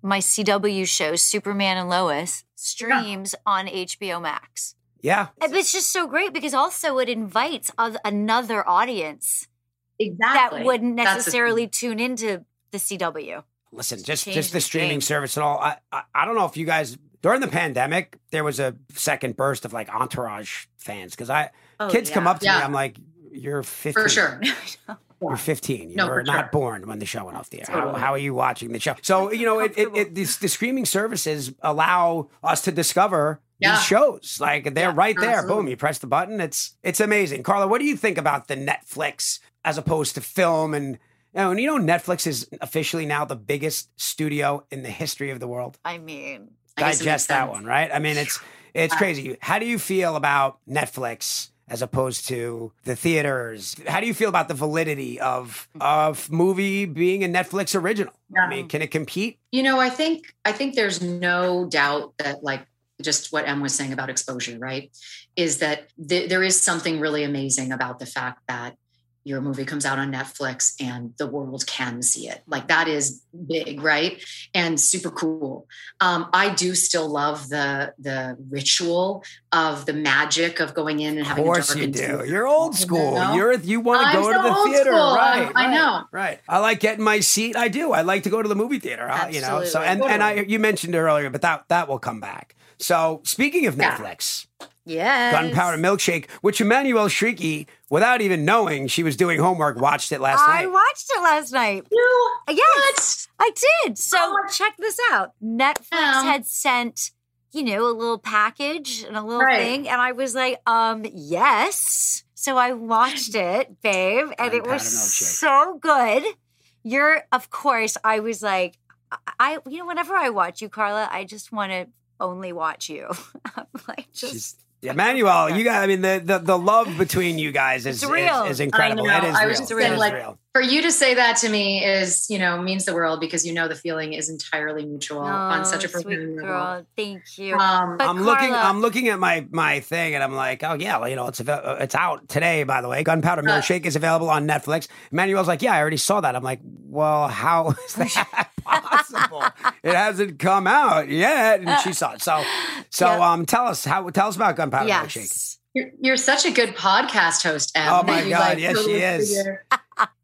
My CW show, Superman and Lois, streams on HBO Max. Yeah. And It's just so great because also it invites another audience exactly that wouldn't That's the necessarily tune into the CW. Listen, just Change just the the streaming game. service and all. I, I I don't know if you guys during the pandemic there was a second burst of like entourage fans because I Oh, kids come up to me. I'm like, you're 15. for sure. [LAUGHS] You're 15. You No, were not sure. born when the show went off the air. How, Totally. how are you watching the show? So, you know, it, it, it, this, the streaming services allow us to discover Yeah. these shows. Like they're Yeah, right there. Boom, you press the button. It's it's amazing. Carla, what do you think about the Netflix as opposed to film and you know, and you know Netflix is officially now the biggest studio in the history of the world. I mean, I Digest that one, right? I mean, it's [SIGHS] it's uh, crazy. How do you feel about Netflix as opposed to the theaters? How do you feel about the validity of mm-hmm. of movie being a Netflix original? I mean, can it compete? You know, I think I think there's no doubt that like just what Em was saying about exposure, right? Is that th- there is something really amazing about the fact that your movie comes out on Netflix and the world can see it. Like that is big, right? And super cool. Um, I do still love the the ritual of the magic of going in and having. Of course a you do. You're old school. You're you want to go to the theater, right? I'm- I right, know. right. I like getting my seat. I do. I like to go to the movie theater. You know, so and and I you mentioned it earlier, but that that will come back. So speaking of Yeah. Netflix, yes. Gunpowder Milkshake, which Emmanuelle Chriqui, without even knowing she was doing homework, watched it last I night. I watched it last night. You Yes, I did. So Oh my- check this out. Netflix Yeah. had sent, you know, a little package and a little Right. thing, and I was like, um, yes. So I watched it, babe, and it was milkshake. so good. You're, of course, I was like, I, I- you know, whenever I watch you, Carla, I just want to only watch you. [LAUGHS] Like, just. She's- yeah, Emmanuelle, you got. I mean, the, the the love between you guys is It's real. is, is incredible. I It know. is I real. was just saying, like, real. For you to say that to me is, you know, means the world because you know the feeling is entirely mutual on such a Oh, sweet profound level. Thank you. Um, I'm looking. I'm looking at my my thing, and I'm like, oh yeah, well, you know, it's uh, it's out today. By the way, Gunpowder Uh, Milkshake is available on Netflix. Emmanuelle's like, yeah, I already saw that. I'm like, well, how [LAUGHS] is [LAUGHS] that possible? it hasn't come out yet, and she saw it. So, so Yep. um, tell us how tell us about Gunpowder Milkshake. You're, you're such a good podcast host, Em. Oh my God, yes, she is. [LAUGHS]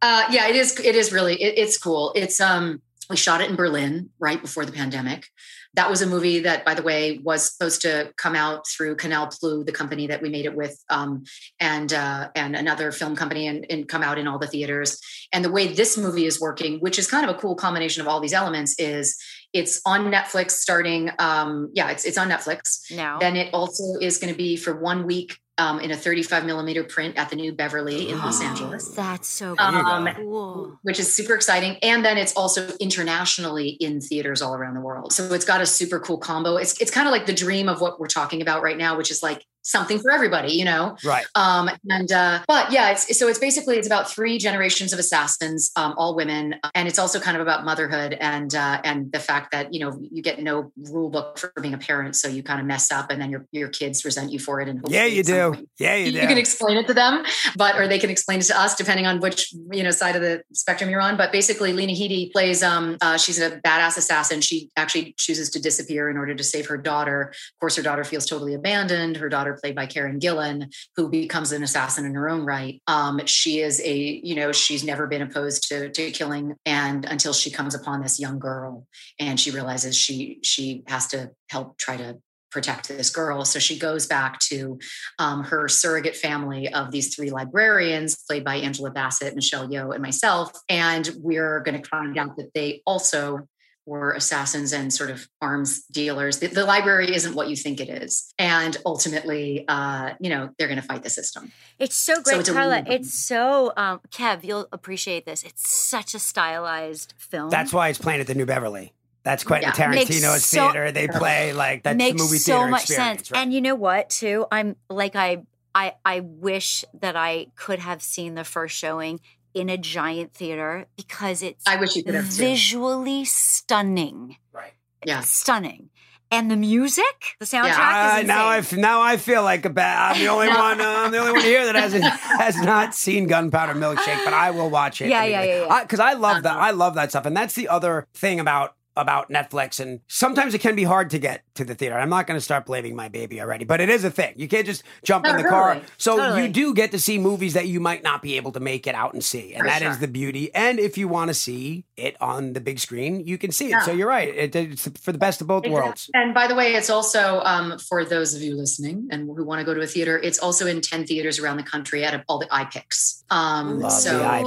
uh, yeah, it is. It is really. It, it's cool. It's um. We shot it in Berlin right before the pandemic. That was a movie that, by the way, was supposed to come out through Canal Plus, the company that we made it with, um, and uh, and another film company, and, and come out in all the theaters. And the way this movie is working, which is kind of a cool combination of all these elements, is it's on Netflix starting. Um, yeah, it's it's on Netflix. Now. Then it also is going to be for one week um, in a 35 millimeter print at the New Beverly in Los Angeles, That's so There. Um, cool. which is super exciting. And then it's also internationally in theaters all around the world. So it's got a super cool combo. It's it's kind of like the dream of what we're talking about right now, which is like something for everybody, you know. Right. Um, and uh, but yeah, it's so it's basically it's about three generations of assassins, um, all women, and it's also kind of about motherhood and uh, and the fact that you know you get no rule book for being a parent, so you kind of mess up, and then your your kids resent you for it. And Yeah, you do. point Yeah, you you, do. can explain it to them, but or they can explain it to us, depending on which you know side of the spectrum you're on. But basically, Lena Headey plays. Um, uh, she's a badass assassin. She actually chooses to disappear in order to save her daughter. Of course, her daughter feels totally abandoned. Her daughter, played by Karen Gillan, who becomes an assassin in her own right. Um, she is a you know she's never been opposed to to killing, and until she comes upon this young girl, and she realizes she she has to help try to protect this girl. So she goes back to um, her surrogate family of these three librarians, played by Angela Bassett, Michelle Yeoh, and myself. And we're going to find out that they also were assassins and sort of arms dealers. The, the library isn't what you think it is, and ultimately, uh, you know, they're going to fight the system. It's so great, it's Carla. really- It's so um, Kev. You'll appreciate this. It's such a stylized film. That's why it's playing at the New Beverly. That's Quentin Yeah. Makes Tarantino's so- theater. They play like that's makes the movie theater. Makes so much experience. sense. right? And you know what? Too, I'm like I I I wish that I could have seen the first showing in a giant theater because it's I wish you could have too. visually stunning, right. Yeah. stunning, and the music, the soundtrack Uh, is now I f- now I feel like a bad. I'm the only [LAUGHS] one. Uh, I'm the only one here that hasn't [LAUGHS] has not seen Gunpowder Milkshake, but I will watch it. Yeah, yeah, yeah, yeah. Because I, love that. Uh-huh. I love that stuff, and that's the other thing about about Netflix. And sometimes it can be hard to get to the theater. I'm not going to start blaming my baby already, but it is a thing. You can't just jump No, in the car. So Totally. you do get to see movies that you might not be able to make it out and see, and For that is sure. the beauty. And if you want to see it on the big screen, you can see it. Yeah. So you're right. It, it's for the best of both worlds. And by the way, it's also um, for those of you listening and who want to go to a theater. It's also in ten theaters around the country at all the iPics. Um, Love the so iPic.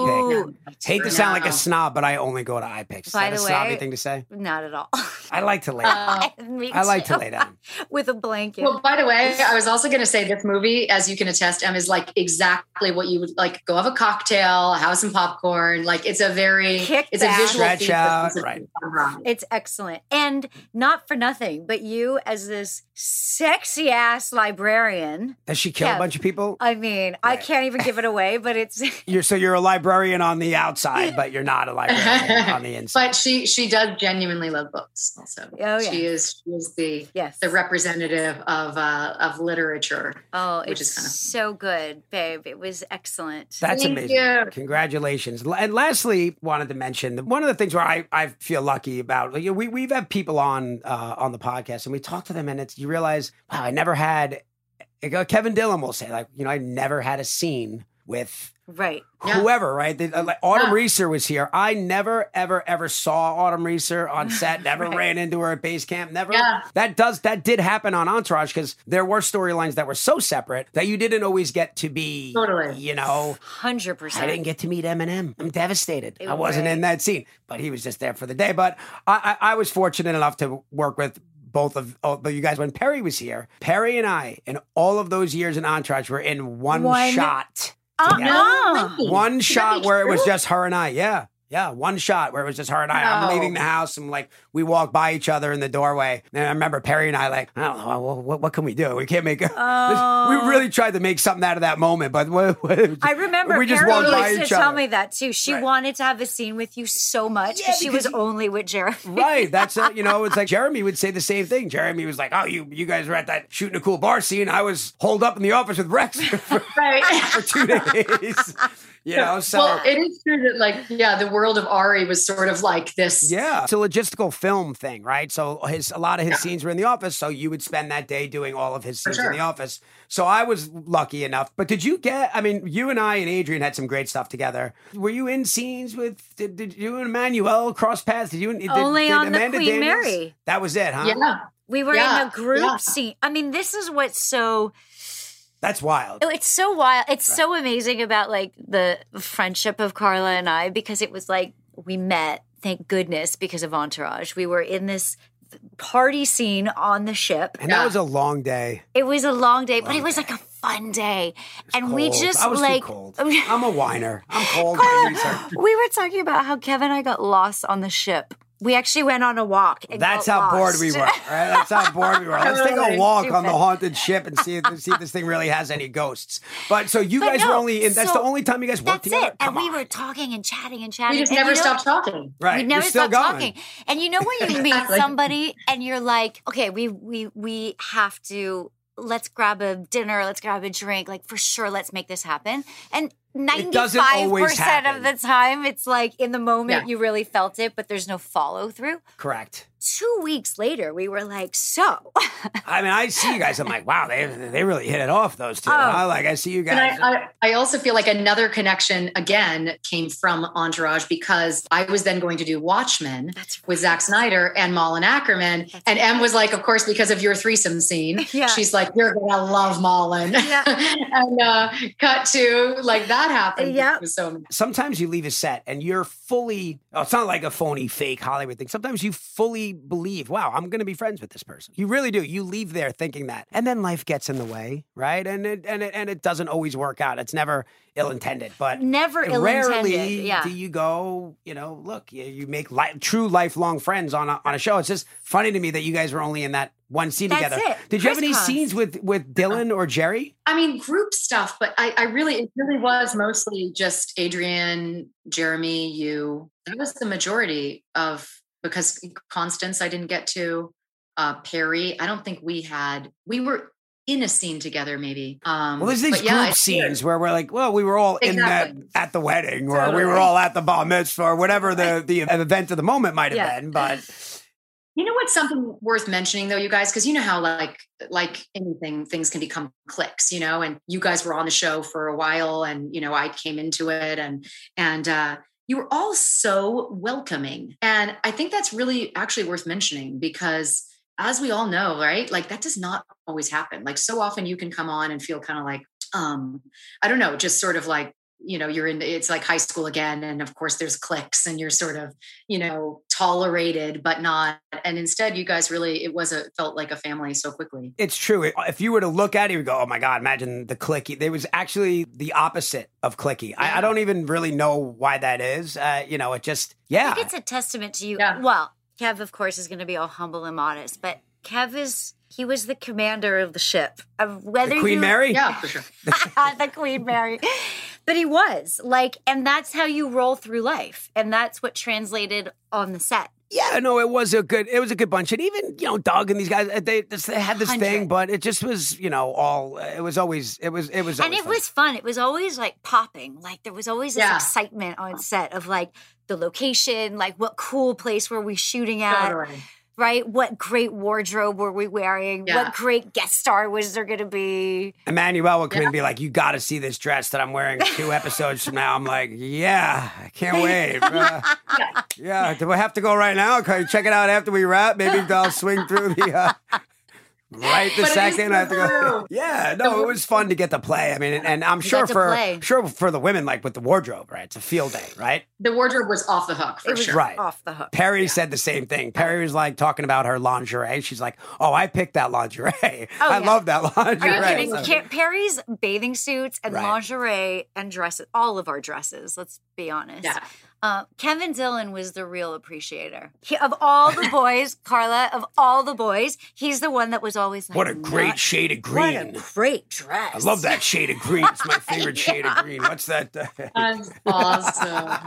Ooh, Hate to sound like a snob, but I only go to iPics. Is By that a the snobby way- thing to say? Not at all. I like to lay [LAUGHS] down. [LAUGHS] Me I like to lay down. [LAUGHS] with a blanket. Well, by the way, I was also going to say this movie, as you can attest, Em, is like exactly what you would like. Go have a cocktail, have some popcorn. Like it's a very, Kick it's a visual Stretch out, that's right. It's excellent. And not for nothing, but you as this sexy ass librarian. Does she kill Yeah. a bunch of people? I mean, I can't even give it away, but it's You're so you're a librarian on the outside, but you're not a librarian on the inside. But she she does genuinely love books. Also, Oh, yeah. she is she is the yes. the representative of uh, of literature. oh, which it's is kinda- so good, babe. It was excellent. That's Thank amazing. you. Congratulations. And lastly, wanted to mention that one of the things where I, I feel lucky about like, you know, we we've had people on uh, on the podcast and we talk to them and it's you realize wow I never had uh, Kevin Dillon will say like you know I never had a scene with right. Yeah. whoever, right? They, uh, like Autumn Yeah. Reeser was here. I never, ever, ever saw Autumn Reeser on [LAUGHS] set. Never Right. ran into her at base camp. Never. Yeah. That does that did happen on Entourage because there were storylines that were so separate that you didn't always get to be. Totally. You know, hundred percent. I didn't get to meet Eminem. I'm devastated. I wasn't in that scene, but he was just there for the day. But I, I, I was fortunate enough to work with both of oh, but you guys when Perrey was here. Perrey and I, in all of those years in Entourage, were in one, One- shot. Uh-uh. together. One shot where it was just her and I. Yeah. Yeah, one shot where it was just her and I. I'm leaving the house and like we walk by each other in the doorway. And I remember Perrey and I like, I don't know, what, what, what can we do? We can't make a. [LAUGHS] Oh. We really tried to make something out of that moment, but what, what, [LAUGHS] I remember we just Perrey walked by used to each tell me that too. She Right. wanted to have a scene with you so much Yeah, because she was only with Jeremy. [LAUGHS] Right. That's a, you know, it's like Jeremy would say the same thing. Jeremy was like, "Oh, you you guys were at that shooting a cool bar scene. I was holed up in the office with Rex for, Right. for two days." You know, so well, it is true that like yeah, the world of Ari was sort of like this. yeah, it's a logistical film thing, right? So his a lot of his Yeah. scenes were in the office, so you would spend that day doing all of his For scenes in the office. So I was lucky enough. But did you get? I mean, you and I and Adrian had some great stuff together. Were you in scenes with? Did, did you and Emmanuelle cross paths? Did you? and- Did, Only did on the Queen Daniels- Mary. That was it, huh? Yeah. We were in a group yeah. scene. I mean, this is what's so That's wild. Oh, it's so wild. It's so amazing about like the friendship of Carla and I because it was like we met, thank goodness, because of Entourage. We were in this party scene on the ship. And that Yeah. was a long day. It was a long day, but it was day. like a fun day. And Cold. we just I was like too cold. I'm a whiner. I'm cold. [LAUGHS] Carla, we were talking about how Kevin and I got lost on the ship. We actually went on a walk. And That's got how bored we were. Right? [LAUGHS] That's how bored we were. Let's take a Totally. walk on the haunted ship and see if, see if this thing really has any ghosts. But so you But guys were only in. That's so the only time you guys worked That's together. it. And Come we were talking and chatting and chatting. We just and never you know- stopped talking. right. We never You're still stop going. talking. And you know when you [LAUGHS] meet somebody and you're like, okay, we we we have to let's grab a dinner, let's grab a drink, like for sure, let's make this happen. And 95% of the time, it's like in the moment Yeah. you really felt it, but there's no follow through. Correct. Two weeks later, we were like, so. [LAUGHS] I mean, I see you guys. I'm like, wow, they they really hit it off. Those two. Oh. huh? Like, I see you And guys. I, I, I also feel like another connection again came from Entourage because I was then going to do Watchmen That's with Zack Snyder and Malin Akerman. That's and Em was like, of course, because of your threesome scene, [LAUGHS] Yeah. she's like, you're gonna love Malin. Yeah. [LAUGHS] and uh, cut to like that happened. Yeah. So. Sometimes you leave a set and you're fully. Oh, it's not like a phony, fake Hollywood thing. Sometimes you fully believe, wow, I'm going to be friends with this person. You really do. You leave there thinking that, and then life gets in the way, right? And it and it and it doesn't always work out. It's never ill intended, but Never ill rarely. Yeah. do you go, you know, look, you, you make li- true lifelong friends on a, on a show. It's just funny to me that you guys were only in that one scene That's together. it. Did you have any Crisscross. scenes with with Dillon or Jerry? I mean, group stuff, but I, I really, it really was mostly just Adrian, Jeremy, you. That was the majority of because Constance, I didn't get to. Uh, Perrey, I don't think we had. We were in a scene together, maybe. Um, Well, there's these yeah, group scenes where we're like, well, we were all in Exactly. that at the wedding, or we were all at the bar mitzvah, or whatever the the event of the moment might have Yeah. been. But You know what's something worth mentioning though, you guys, because you know how like like anything, things can become clicks, you know, and you guys were on the show for a while, and you know, I came into it, and and uh, you were all so welcoming, and I think that's really actually worth mentioning because as we all know, right, like that does not always happen. Like so often, you can come on and feel kind of like, um, I don't know, just sort of like you know you're in it's like high school again and of course there's cliques and you're sort of you know tolerated but not and instead you guys really it was a felt like a family so quickly it's true. If you were to look at it, you would go, "Oh my god!" Imagine the clicky. There was actually the opposite of clicky. I, I don't even really know why that is. Uh, you know, it just yeah. I think it's a testament to you. Yeah. Well, Kev, of course, is going to be all humble and modest, but Kev is. He was the commander of the ship. Of whether The Queen you, Mary. yeah for sure [LAUGHS] the Queen Mary. But he was like, and that's how you roll through life, and that's what translated on the set. Yeah, no, it was a good, it was a good bunch, and even you know Doug and these guys, uh, they, they had this thing, but it just was, you know, all it was always, it was, it was, and it fun. was fun. It was always like popping. Like there was always this Yeah. excitement on set of like the location, like what cool place were we shooting at, totally right? What great wardrobe were we wearing? Yeah. What great guest star was there going to be? Emmanuelle would come in and be like, "You got to see this dress that I'm wearing two [LAUGHS] episodes from now." I'm like, "Yeah, I can't [LAUGHS] wait." Uh, yeah, do I have to go right now? Can you check it out after we wrap? Maybe I'll swing through the. Uh, Right the But second I have to go. [LAUGHS] Yeah, no, it was fun to get to play. I mean, and, and I'm sure to for play. sure for the women, like with the wardrobe, right? It's a field day, right? the wardrobe was off the hook for it was sure Right. off the hook. Perrey said the same thing. Perrey was like talking about her lingerie. She's like, "Oh, I picked that lingerie. [LAUGHS] Oh, I yeah. love that lingerie." Are you kidding? So- Ca- Perrey's bathing suits and Right. lingerie and dresses, all of our dresses, let's be honest. yeah Uh, Kevin Dillon was the real appreciator. He, of all the [LAUGHS] boys, Carla, of all the boys, he's the one that was always like, What a great "Not- shade of green. What green. a great dress. I love that shade of green. It's my favorite [LAUGHS] shade of green. What's that? [LAUGHS] that's awesome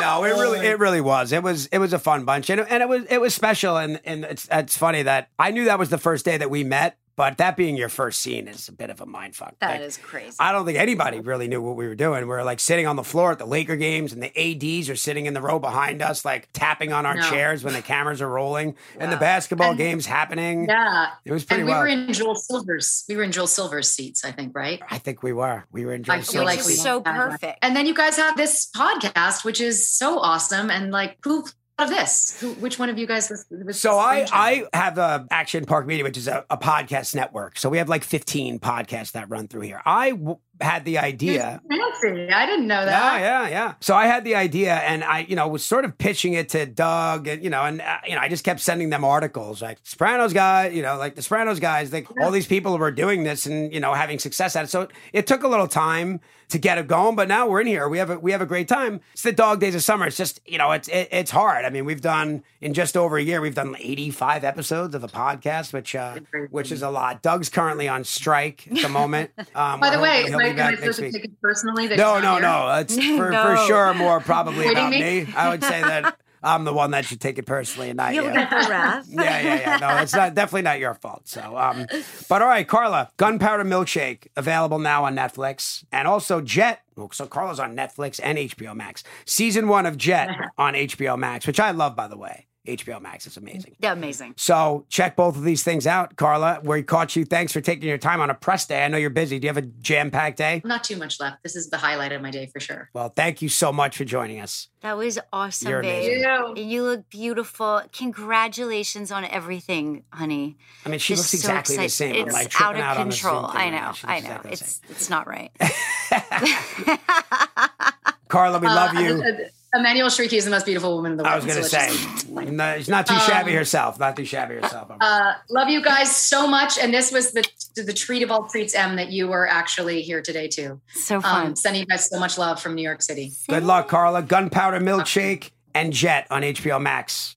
no, it really, it really was. It was, it was a fun bunch, and and it was, it was special. And and it's, it's funny that I knew that was the first day that we met, but that being your first scene is a bit of a mind fuck. That Like, is crazy. I don't think anybody really knew what we were doing. We're like sitting on the floor at the Laker games, and the ads are sitting in the row behind us, like tapping on our No. chairs when the cameras are rolling, and the basketball And- games happening. yeah It was pretty and we wild. were in joel silver's we were in joel silver's seats i think right I think we were. We were enjoying. I feel Which like we so perfect. And then you guys have this podcast, which is so awesome. And like, who thought of this? Who, which one of you guys was? was So I. I have a Action Park Media, which is a, a podcast network. So we have like 15 podcasts that run through here. I w- had the idea. fancy. I didn't know that. yeah, yeah. Yeah. So I had the idea, and I, you know, was sort of pitching it to Doug, and you know, and uh, you know, I just kept sending them articles like Sopranos guy, you know, like the Sopranos guys, like all these people who are doing this and you know having success at it. So it took a little time to get it going, but now we're in here. We have a we have a great time. It's the dog days of summer. It's just you know, it's it, it's hard. I mean, we've done in just over a year, we've done 85 episodes of the podcast, which uh, which is a lot. Doug's currently on strike at the moment. [LAUGHS] Um, By the way, be I, am I back next week. personally? That No, no, here? no. It's [LAUGHS] for, for sure more probably about me? me. I would say that [LAUGHS] I'm the one that should take it personally and not you. You'll get the wrath. [LAUGHS] yeah, yeah, yeah. No, it's not definitely not your fault. So, um, but all right, Carla, Gunpowder Milkshake available now on Netflix, and also Jet. So Carla's on Netflix and HBO Max. Season one of Jet on HBO Max, which I love, by the way. HBO Max. It's amazing. Yeah, amazing. So check both of these things out, Carla. We caught you. Thanks for taking your time on a press day. I know you're busy. Do you have a jam packed day? Not too much left. This is the highlight of my day for sure. Well, thank you so much for joining us. That was awesome, You're babe. amazing. You look beautiful. Congratulations on everything, honey. I mean, she Just looks so exactly the excited. same. I'm It's like out of on this Zoom control. I know. now. I know. exactly It's it's not right. Carla, we love Uh, you. uh, Emmanuelle Chriqui is the most beautiful woman in the world. I was going to so say, let's just- no, she's not too shabby Um, herself. Not too shabby herself. Uh, love you guys so much, and this was the the treat of all treats, Em, that you were actually here today too. So fun. Um, sending you guys so much love from New York City. Good luck, Carla. Gunpowder Milkshake and Jet on HBO Max.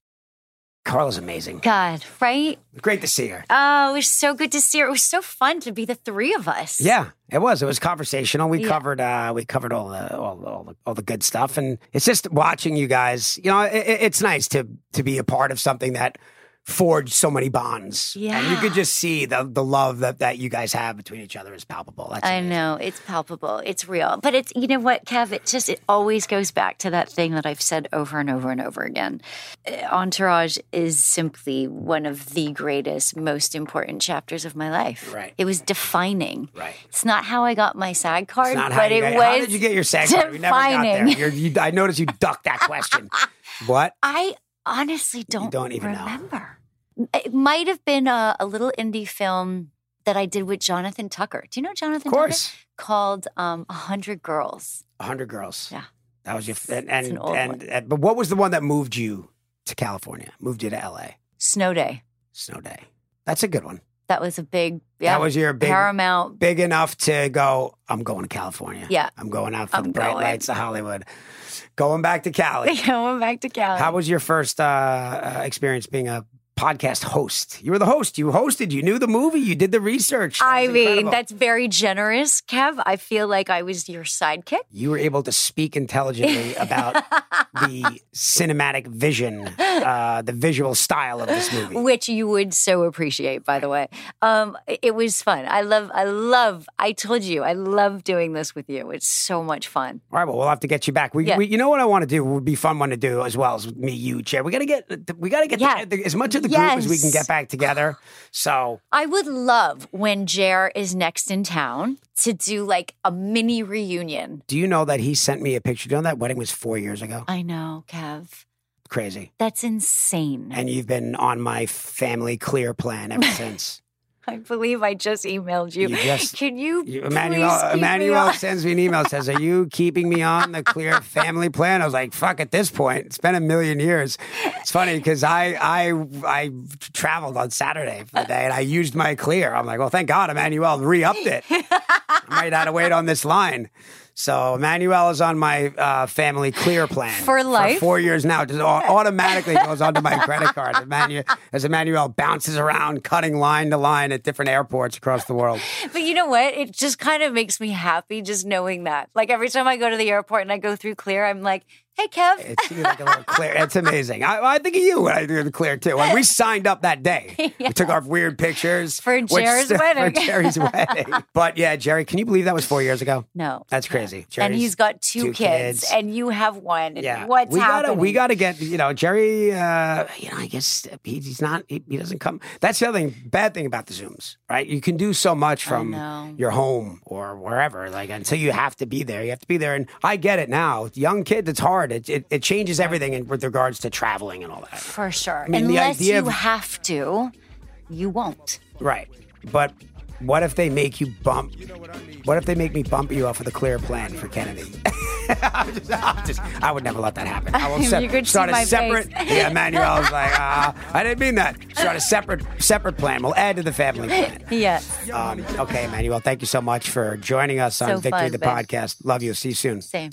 Carla's amazing. God, right? Great to see her. Oh, it was so good to see her. It was so fun to be the three of us. Yeah, it was. It was conversational. We Yeah. covered uh we covered all the all, all the all the good stuff, and it's just watching you guys. You know, it, it- it's nice to to be a part of something that forged so many bonds. and you could just see the the love that that you guys have between each other is palpable. That's I amazing. know it's palpable. It's real. But it's you know what, Kev, it just it always goes back to that thing that I've said over and over and over again. Uh, Entourage is simply one of the greatest, most important chapters of my life. Right. It was defining. Right. It's not how I got my SAG card, It's not but it got- was How did you get your SAG card? We never got there. You're, you, I noticed you ducked that question. [LAUGHS] what? I honestly don't, don't even know. remember. It might have been a, a little indie film that I did with Jonathan Tucker. Do you know Jonathan Of course. Tucker? Called um, A Hundred Girls. A hundred girls. Yeah. That was your and and, an old and, one. and but what was the one that moved you to California? Moved you to LA? Snow Day. Snow Day. That's a good one. That was a big, yeah. That was your big Paramount. big enough to go, I'm going to California. Yeah. I'm going out for the I'm bright going. lights of Hollywood. Going back to Cali. [LAUGHS] Going back to Cali. How was your first uh, uh, experience being a podcast host? You were the host. You hosted. You knew the movie. You did the research. That I mean, incredible. that's very generous, Kev. I feel like I was your sidekick. you were able to speak intelligently [LAUGHS] about the cinematic vision, uh, the visual style of this movie. which you would so appreciate by the way um it was fun i love i love i told you i love doing this with you it's so much fun All right, well, we'll have to get you back. We, Yeah. we you know what I want to do would be fun one to do as well as me, you, Chair. We got to get we got to get Yeah. the- as much of the group as we can get back together. So i would love when jer is next in town to do like a mini reunion Do you know that he sent me a picture? Do you know that wedding was four years ago? i know kev Crazy. that's insane And you've been on my family clear plan ever [LAUGHS] since. I believe i just emailed you, You just- can you, You, please Emmanuelle me Emmanuelle on? sends me an email says, "Are you keeping me on the clear [LAUGHS] family plan?" I was like, "Fuck!" At this point, it's been a million years. It's funny because I I I traveled on Saturday for the day and I used my clear. I'm like, "Well, thank God, Emmanuelle re-upped it. I might have to wait on this line." So Emmanuelle is on my uh, family clear plan For life? For four years now. It Just au- [LAUGHS] automatically goes onto my credit card. Emmanuelle, as Emmanuelle bounces around, cutting line to line at different airports across the world. But you know what? It just kind of makes me happy just knowing that. Like every time I go to the airport and I go through Clear, I'm like, hey, Kev. It's like a little clear. It's amazing. I, I think of you when I do the clear too. When we [LAUGHS] signed up that day, we took our weird pictures For which- Jerry's wedding. For Jerry's wedding. [LAUGHS] But yeah, Jerry, can you believe that was four years ago? no. That's crazy. and he's got two, two kids, kids. and you have one. Yeah. What's we happening? gotta we gotta get you know Jerry. Uh, you know, I guess he, he's not. He, he doesn't come. That's the other thing. Bad thing about the zooms, right? You can do so much from your home or wherever. Like until you have to be there, you have to be there. And I get it now. Young kids, it's hard. It it, it changes everything in, with regards to traveling and all that. For sure. mean, Unless you of- have to, you won't. Right. But what if they make you bump? What if they make me bump you off with a clear plan for Kennedy? [LAUGHS] I'm just, I'm just- I would never let that happen. I will [LAUGHS] You could start a separate. face. Yeah, Emmanuelle was like, uh, [LAUGHS] I didn't mean that. Start a separate separate plan. We'll add to the family plan. Yes. Um, okay, Manuel. thank you so much for joining us on So Victory fun, the babe. Podcast. Love you. See you soon. Same.